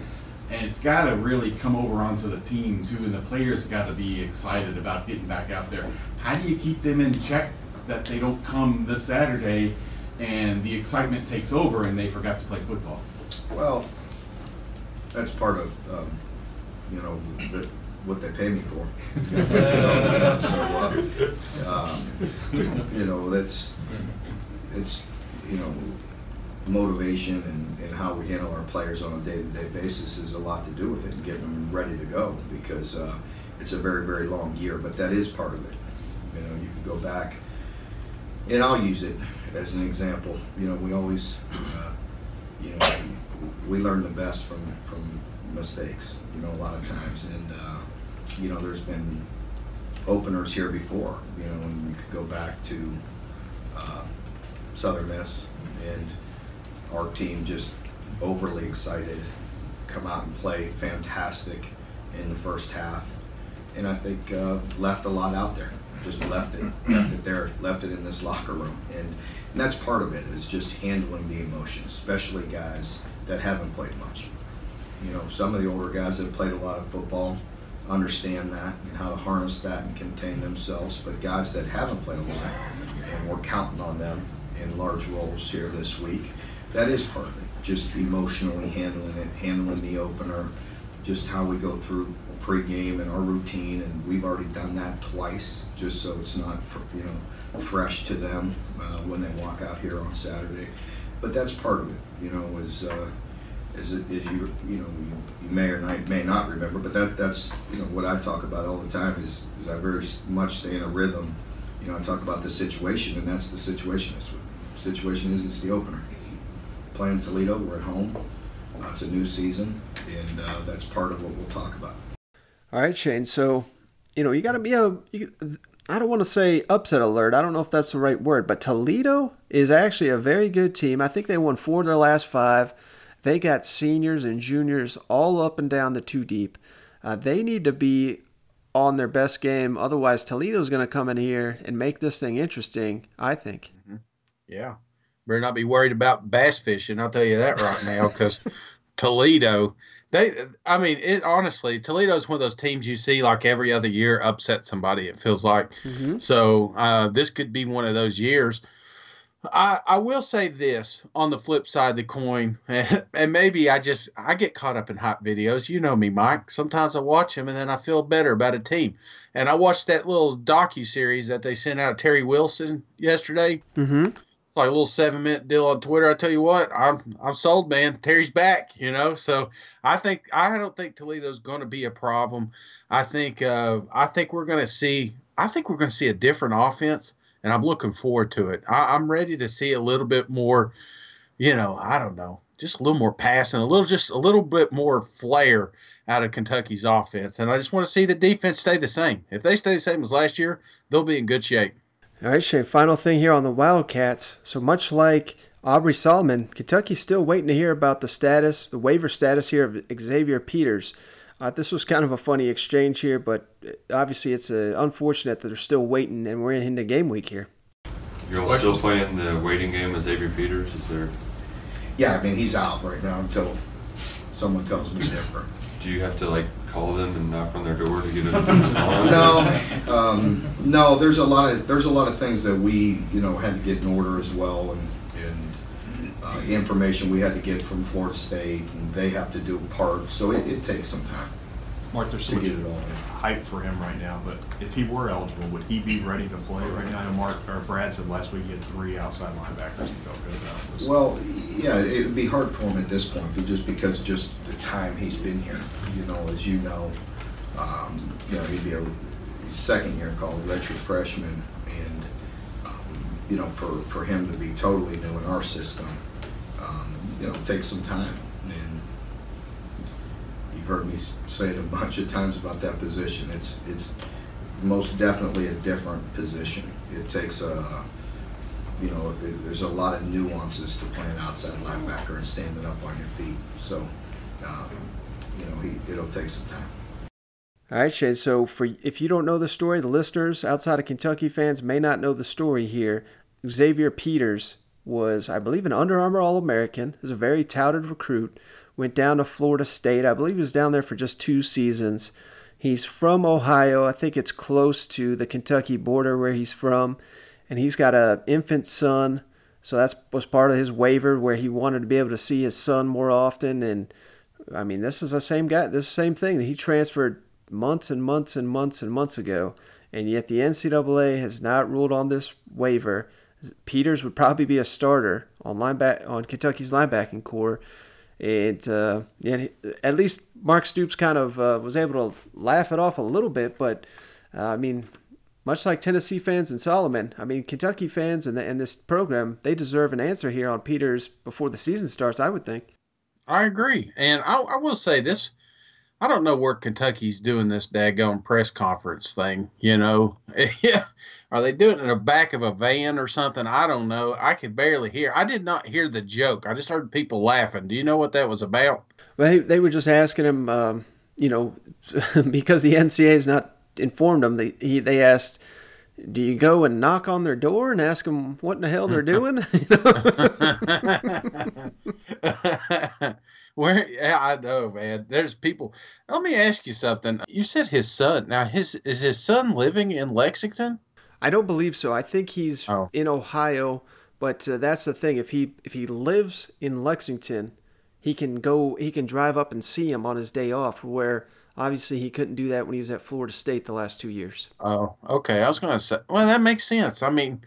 And it's got to really come over onto the team too, and the players got to be excited about getting back out there. How do you keep them in check that they don't come this Saturday and the excitement takes over and they forgot to play football? Well, that's part of, um, you know, the, what they pay me for. so, uh, um, you know, that's, it's, you know, motivation and, and how we handle our players on a day-to-day basis is a lot to do with it and getting them ready to go because uh, it's a very, very long year, but that is part of it. You know, you can go back, and I'll use it as an example. You know, we always, uh, you know, we learn the best from from mistakes. You know, a lot of times, and uh, you know, there's been openers here before. You know, and we could go back to uh, Southern Miss, and our team just overly excited, come out and play fantastic in the first half, and I think uh, left a lot out there. Just left it, left it there, left it in this locker room, and and that's part of it is just handling the emotions, especially guys that haven't played much. You know, some of the older guys that have played a lot of football understand that and how to harness that and contain themselves. But guys that haven't played a lot, and we're counting on them in large roles here this week, that is part of it. Just emotionally handling it, handling the opener, just how we go through pregame and our routine, and we've already done that twice, just so it's not, you know, fresh to them uh, when they walk out here on Saturday but that's part of it, you know, is, uh, is, it, is you, you know, you, you may or not, may not remember, but that, that's, you know, what I talk about all the time is, is I very much stay in a rhythm. You know, I talk about the situation, and that's the situation. This situation is it's the opener. Playing Toledo, we're at home. Uh, it's a new season, and uh, that's part of what we'll talk about. All right, Shane. So, you know, you got to be a. You, I don't want to say upset alert. I don't know if that's the right word, but Toledo is actually a very good team. I think they won four of their last five. They got seniors and juniors all up and down the two deep. Uh, they need to be on their best game. Otherwise, Toledo's going to come in here and make this thing interesting, I think. Mm-hmm. Yeah. Better not be worried about bass fishing. I'll tell you that right now because Toledo, they, I mean, it honestly, Toledo is one of those teams you see like every other year upset somebody. It feels like Mm-hmm. so. Uh, this could be one of those years. I, I will say this on the flip side of the coin, and maybe I just I get caught up in hot videos. You know me, Mike. Sometimes I watch them and then I feel better about a team. And I watched that little docu series that they sent out of Terry Wilson yesterday. Mm-hmm. It's like a little seven minute deal on Twitter. I tell you what, I'm I'm sold, man. Terry's back, you know. So I think I don't think Toledo's going to be a problem. I think uh, I think we're going to see I think we're going to see a different offense and I'm looking forward to it. I, am ready to see a little bit more, you know, I don't know, just a little more passing, a little, just a little bit more flair out of Kentucky's offense. And I just want to see the defense stay the same. If they stay the same as last year, they'll be in good shape. All right, Shane. Final thing here on the Wildcats. So much like Aubrey Solomon, Kentucky's still waiting to hear about the status, the waiver status here of Xavier Peters. Uh, this was kind of a funny exchange here, but uh, obviously it's uh, unfortunate that they're still waiting and we're in the game week here. You're all still playing the waiting game with Xavier Peters? Is there? Yeah, I mean he's out right now until someone tells me different. Do you have to like call them and knock on their door to get a No, um, no. There's a lot of there's a lot of things that we you know had to get in order as well, and uh, information we had to get from Florida State, and they have to do a part, so it, it takes some time. Mark, there's so much get it all in. hype for him right now, but if he were eligible, would he be ready to play right now? I know Mark, or Brad said last week he had three outside linebackers he felt good about. Was- Well, yeah, it'd be hard for him at this point, just because just the time he's been here. You know, as you know, um, you know, he'd be a second year called redshirt freshman, and um, you know, for for him to be totally new in our system, um, you know, takes some time. You've heard me say it a bunch of times about that position. It's it's most definitely a different position. It takes a you know, there's a lot of nuances to playing outside linebacker and standing up on your feet. So, um, you know, he, it'll take some time. All right, Shane. So, for if you don't know the story, the listeners outside of Kentucky fans may not know the story here. Xavier Peters was, I believe, an Under Armour All American. Is a very touted recruit. Went down to Florida State. I believe he was down there for just two seasons. He's from Ohio. I think it's close to the Kentucky border where he's from and he's got a infant son. So that was part of his waiver where he wanted to be able to see his son more often. And I mean, this is the same guy, this same thing that he transferred months and months and months and months ago. And yet the NCAA has not ruled on this waiver. Peters would probably be a starter on lineback on Kentucky's linebacking corps. And uh, yeah, at least Mark Stoops kind of uh, was able to laugh it off a little bit. But uh, I mean, much like Tennessee fans and Solomon, I mean, Kentucky fans and, the, and this program, they deserve an answer here on Peters before the season starts, I would think. I agree. And I, I will say this I don't know where Kentucky's doing this daggone press conference thing, you know. Are they doing it in the back of a van or something? I don't know. I could barely hear. I did not hear the joke. I just heard people laughing. Do you know what that was about? They, they were just asking him, um, you know, because the NCAA is not informed them. They he, they asked, "Do you go and knock on their door and ask them what in the hell they're doing?" Where yeah, I know, man. There's people. Let me ask you something. You said his son. Now, his is his son living in Lexington? I don't believe so. I think he's oh. in Ohio. But uh, that's the thing. If he if he lives in Lexington, he can go. He can drive up and see him on his day off. Where Obviously, he couldn't do that when he was at Florida State the last two years. Oh, okay. I was going to say, well, that makes sense. I mean,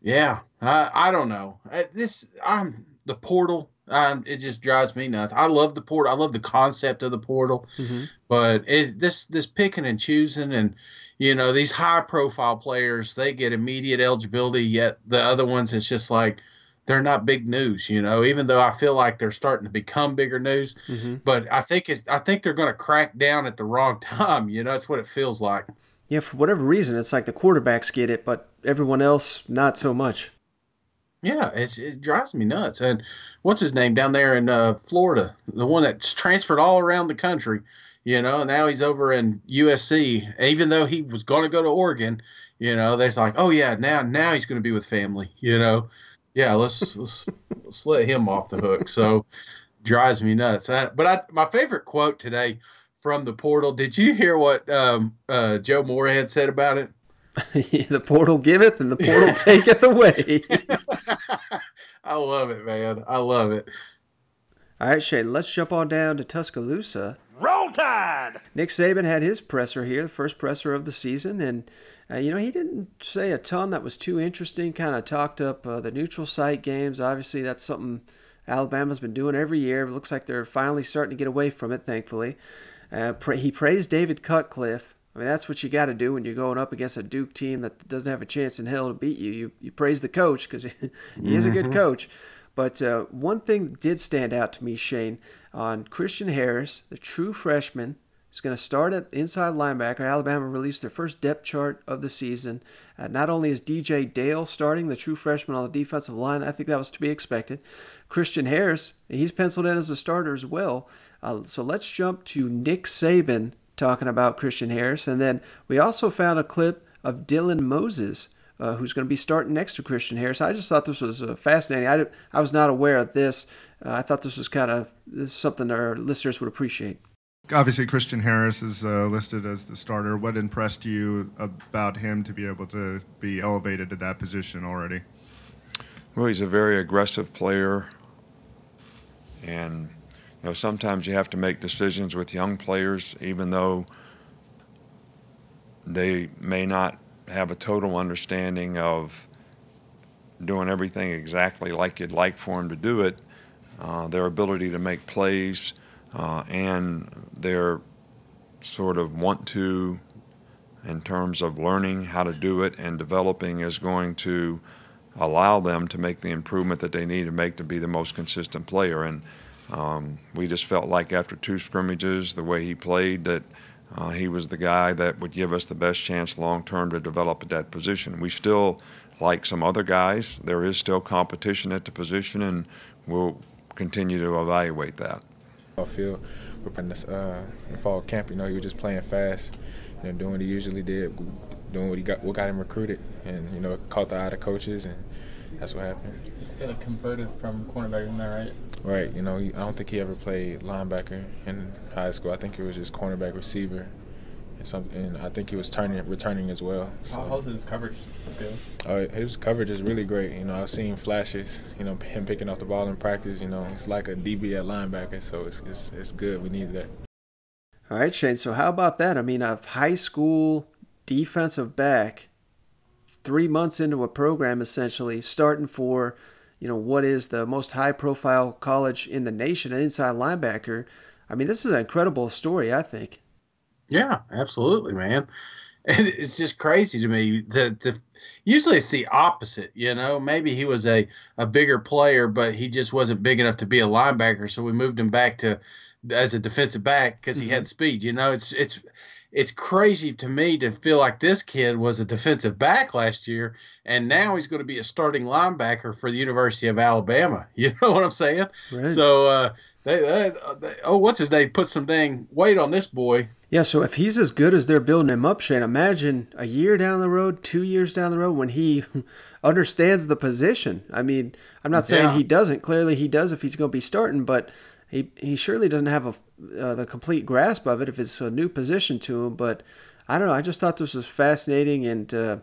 yeah, I, I don't know. This, I'm the portal. Um, it just drives me nuts. I love the portal. I love the concept of the portal, mm-hmm. but it, this this picking and choosing, and you know these high profile players, they get immediate eligibility. Yet the other ones, it's just like they're not big news, you know, even though I feel like they're starting to become bigger news. Mm-hmm. But I think it, I think they're going to crack down at the wrong time. You know, that's what it feels like. Yeah, for whatever reason, it's like the quarterbacks get it, but everyone else not so much. Yeah, it drives me nuts. And what's his name down there in uh, Florida? The one that's transferred all around the country, you know. Now he's over in USC. Even though he was going to go to Oregon, you know, they're like, oh yeah, now now he's going to be with family, you know yeah, let's let's, let's let him off the hook. So drives me nuts. I, but I, my favorite quote today from the portal. Did you hear what um, uh, Joe Moorhead said about it? the portal giveth and the portal taketh away. I love it, man. I love it. All right, Shane, let's jump on down to Tuscaloosa. Roll Tide! Nick Saban had his presser here, the first presser of the season, and uh, you know he didn't say a ton that was too interesting. Kind of talked up uh, the neutral site games. Obviously, that's something Alabama's been doing every year. It looks like they're finally starting to get away from it, thankfully. Uh, pra- he praised David Cutcliffe. I mean, that's what you got to do when you're going up against a Duke team that doesn't have a chance in hell to beat you. You, you praise the coach because he, he is a good Mhm. coach. But uh, one thing did stand out to me, Shane, on Christian Harris, the true freshman, is going to start at inside linebacker. Alabama released their first depth chart of the season. Uh, not only is DJ Dale starting, the true freshman on the defensive line, I think that was to be expected. Christian Harris, he's penciled in as a starter as well. Uh, so let's jump to Nick Saban talking about Christian Harris. And then we also found a clip of Dylan Moses, uh, who's going to be starting next to Christian Harris. I just thought this was uh, fascinating. I, did, I was not aware of this. Uh, I thought this was kind of something our listeners would appreciate. Obviously, Christian Harris is uh, listed as the starter. What impressed you about him to be able to be elevated to that position already? Well, he's a very aggressive player, and you know sometimes you have to make decisions with young players, even though they may not have a total understanding of doing everything exactly like you'd like for them to do it. Uh, their ability to make plays uh, and their sort of want to in terms of learning how to do it and developing is going to allow them to make the improvement that they need to make to be the most consistent player. And um, we just felt like after two scrimmages, the way he played, that uh, he was the guy that would give us the best chance long term to develop at that position. We still like some other guys. There is still competition at the position, and we'll continue to evaluate that. off field. We're in this uh, fall camp. You know, he was just playing fast, you know, doing what he usually did, doing what he got, what got him recruited, and you know, caught the eye of the coaches, and that's what happened. He's kind of converted from cornerback, isn't that right? Right. You know, I don't think he ever played linebacker in high school. I think it was just cornerback receiver, and some, and I think he was turning returning as well. How, how's his coverage skills? Uh, his coverage is really great. You know, I've seen flashes. You know, him picking up the ball in practice. You know, it's like a DB at linebacker, so it's it's, it's good. We need that. All right, Shane. So how about that? I mean, a high school defensive back, three months into a program, essentially starting for, you know, what is the most high-profile college in the nation, an inside linebacker. I mean, this is an incredible story. I think. Yeah, absolutely, man. And it's just crazy to me that to, usually it's the opposite, you know. Maybe he was a, a bigger player, but he just wasn't big enough to be a linebacker, so we moved him back to as a defensive back because he had speed. You know, it's it's it's crazy to me to feel like this kid was a defensive back last year, and now he's going to be a starting linebacker for the University of Alabama. You know what I'm saying? Right. So uh, they, they, they oh, what's his name? Put some dang weight on this boy. Yeah, so if he's as good as they're building him up, Shane, imagine a year down the road, two years down the road, when he understands the position. I mean, I'm not saying Yeah. he doesn't. Clearly, he does if he's going to be starting, but he he surely doesn't have a, uh, the complete grasp of it if it's a new position to him. But I don't know. I just thought this was fascinating, and uh,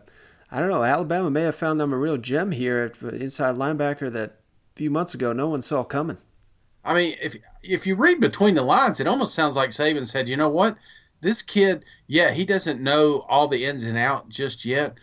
I don't know. Alabama may have found them a real gem here at inside linebacker that a few months ago no one saw coming. I mean, if if you read between the lines, it almost sounds like Saban said, you know what, this kid, yeah, he doesn't know all the ins and out just yet,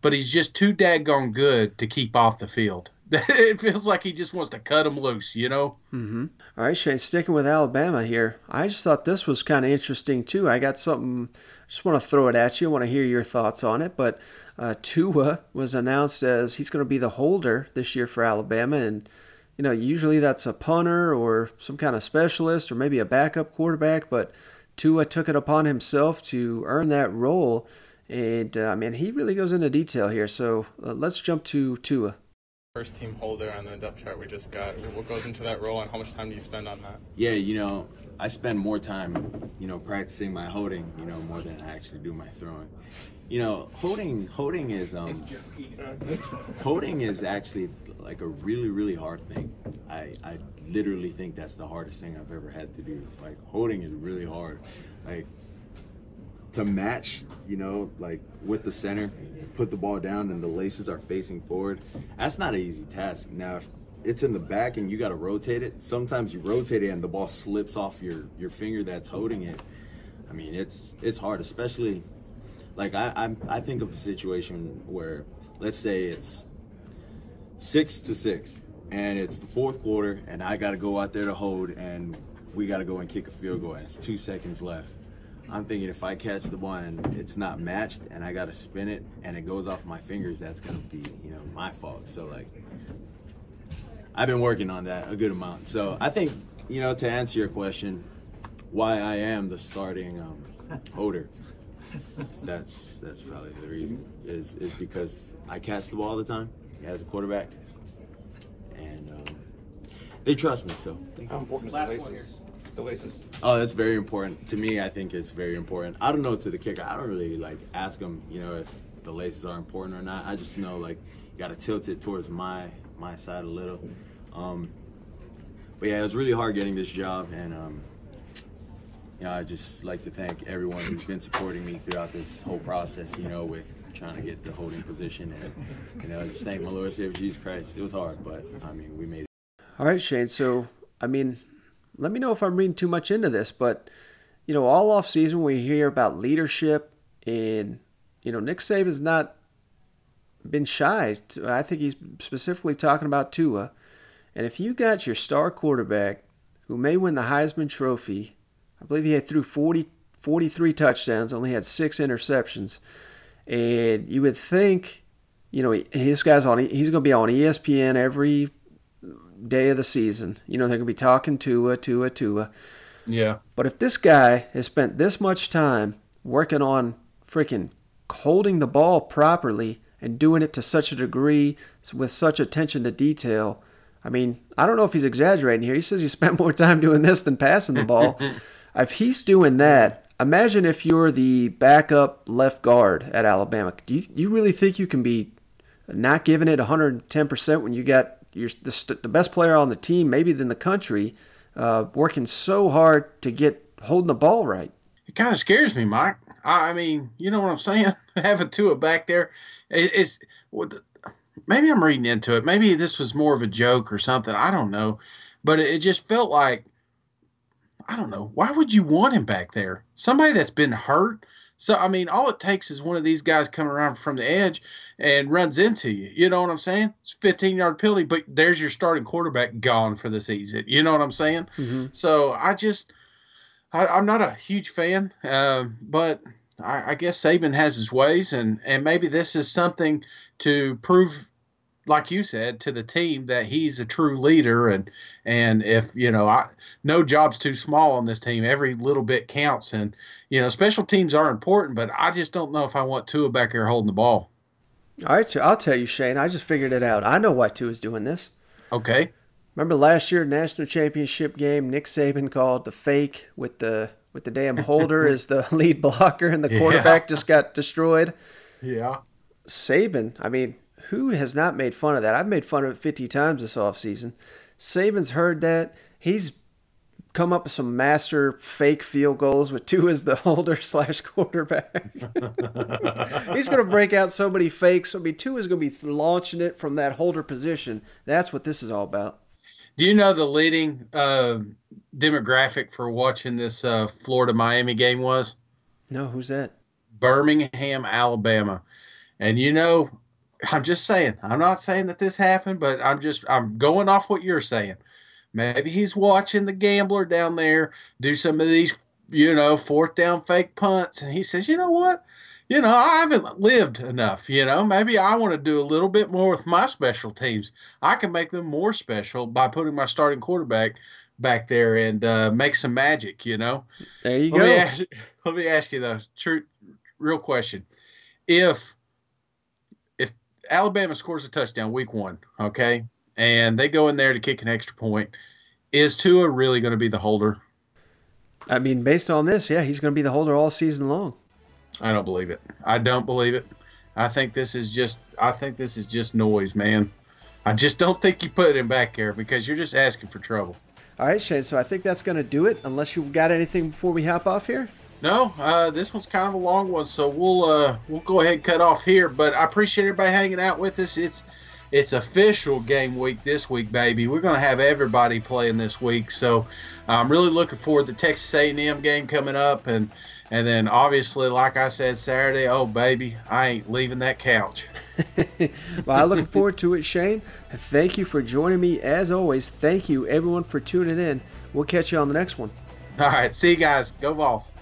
but he's just too daggone good to keep off the field. it feels like he just wants to cut him loose, you know. Mm-hmm. All right, Shane, sticking with Alabama here. I just thought this was kind of interesting too. I got something. Just want to throw it at you. I want to hear your thoughts on it. But uh, Tua was announced as he's going to be the holder this year for Alabama, and you know usually that's a punter or some kind of specialist or maybe a backup quarterback. But Tua took it upon himself to earn that role, and uh, I mean he really goes into detail here. So uh, let's jump to Tua. First team holder on the depth chart we just got. What goes into that role, and how much time do you spend on that? Yeah, you know, I spend more time, you know, practicing my holding, you know, more than I actually do my throwing. You know, holding holding is um holding is actually like a really really hard thing. I I literally think that's the hardest thing I've ever had to do. Like holding is really hard. Like to match, you know, like with the center, put the ball down and the laces are facing forward. That's not an easy task. Now, if it's in the back and you got to rotate it, sometimes you rotate it and the ball slips off your your finger that's holding it. I mean, it's it's hard, especially like I I'm, I think of a situation where let's say it's six to six and it's the fourth quarter and I got to go out there to hold and we got to go and kick a field goal and it's two seconds left. I'm thinking if I catch the ball and it's not matched and I got to spin it and it goes off my fingers, that's gonna be you know my fault. So like, I've been working on that a good amount. So I think you know to answer your question, why I am the starting um, holder. That's that's probably the reason is is because I catch the ball all the time as a quarterback, and um, they trust me. So thank How you. important is the laces? The laces. Oh, that's very important to me. I think it's very important. I don't know to the kicker. I don't really like ask them, you know, if the laces are important or not. I just know like you got to tilt it towards my my side a little. Um, but yeah, it was really hard getting this job, and um, you know, I just like to thank everyone who's been supporting me throughout this whole process. You know, with trying to get the holding position, and you know, just thank my Lord Savior Jesus Christ. It was hard, but I mean, we made it. All right, Shane. So, I mean, let me know if I'm reading too much into this, but you know, all off season we hear about leadership, and you know, Nick Saban's not been shy. I think he's specifically talking about Tua. And if you got your star quarterback who may win the Heisman Trophy, I believe he had threw 40, 43 touchdowns, only had six interceptions, and you would think, you know, his guy's on. He's going to be on ESPN every day of the season. You know, they're going to be talking Tua, Tua, Tua. Yeah. But if this guy has spent this much time working on freaking holding the ball properly and doing it to such a degree with such attention to detail, I mean, I don't know if he's exaggerating here. He says he spent more time doing this than passing the ball. if he's doing that, imagine if you're the backup left guard at Alabama. Do you, you really think you can be not giving it 110% when you got your, the, the best player on the team, maybe in the country, uh, working so hard to get holding the ball right? It kind of scares me, Mike. I, I mean, you know what I'm saying? Having Tua back there, it, it's maybe I'm reading into it. Maybe this was more of a joke or something. I don't know, but it just felt like I don't know. Why would you want him back there? Somebody that's been hurt. So I mean, all it takes is one of these guys coming around from the edge and runs into you. You know what I'm saying? It's 15 yard penalty, but there's your starting quarterback gone for the season. You know what I'm saying? Mm-hmm. So I just, I, I'm not a huge fan, uh, but I, I guess Saban has his ways, and and maybe this is something to prove, like you said, to the team that he's a true leader, and and if you know, I no job's too small on this team. Every little bit counts, and you know, special teams are important, but I just don't know if I want Tua back here holding the ball. All right, so I'll tell you, Shane. I just figured it out. I know why Tua's doing this. Okay. Remember last year, national championship game, Nick Saban called the fake with the with the damn holder as the lead blocker, and the Yeah. quarterback just got destroyed. Yeah. Saban, I mean, who has not made fun of that? I've made fun of it 50 times this offseason. Saban's heard that. He's come up with some master fake field goals with Tua as the holder slash quarterback. He's going to break out so many fakes. I mean, Tua is going to be launching it from that holder position. That's what this is all about. Do you know the leading uh, demographic for watching this uh, Florida Miami game was? No, who's that? Birmingham, Alabama. And you know, I'm just saying, I'm not saying that this happened, but I'm just I'm going off what you're saying. Maybe he's watching the gambler down there do some of these, you know, fourth down fake punts, and he says, you know what? You know, I haven't lived enough. You know, maybe I want to do a little bit more with my special teams. I can make them more special by putting my starting quarterback back there and uh, make some magic. You know. There you let go. Me ask, let me ask you though, true, real question: If if Alabama scores a touchdown week one, okay, and they go in there to kick an extra point, is Tua really going to be the holder? I mean, based on this, yeah, he's going to be the holder all season long. I don't believe it. I don't believe it. I think this is just. I think this is just noise, man. I just don't think you put him back there because you're just asking for trouble. All right, Shane. So I think that's going to do it. Unless you got anything before we hop off here. No, uh, this one's kind of a long one, so we'll uh, we'll go ahead and cut off here. But I appreciate everybody hanging out with us. It's it's official game week this week, baby. We're gonna have everybody playing this week, so I'm really looking forward to Texas A&M game coming up, and and then obviously, like I said Saturday, oh baby, I ain't leaving that couch. well, I'm looking forward to it, Shane. Thank you for joining me as always. Thank you everyone for tuning in. We'll catch you on the next one. All right, see you guys. Go Vols.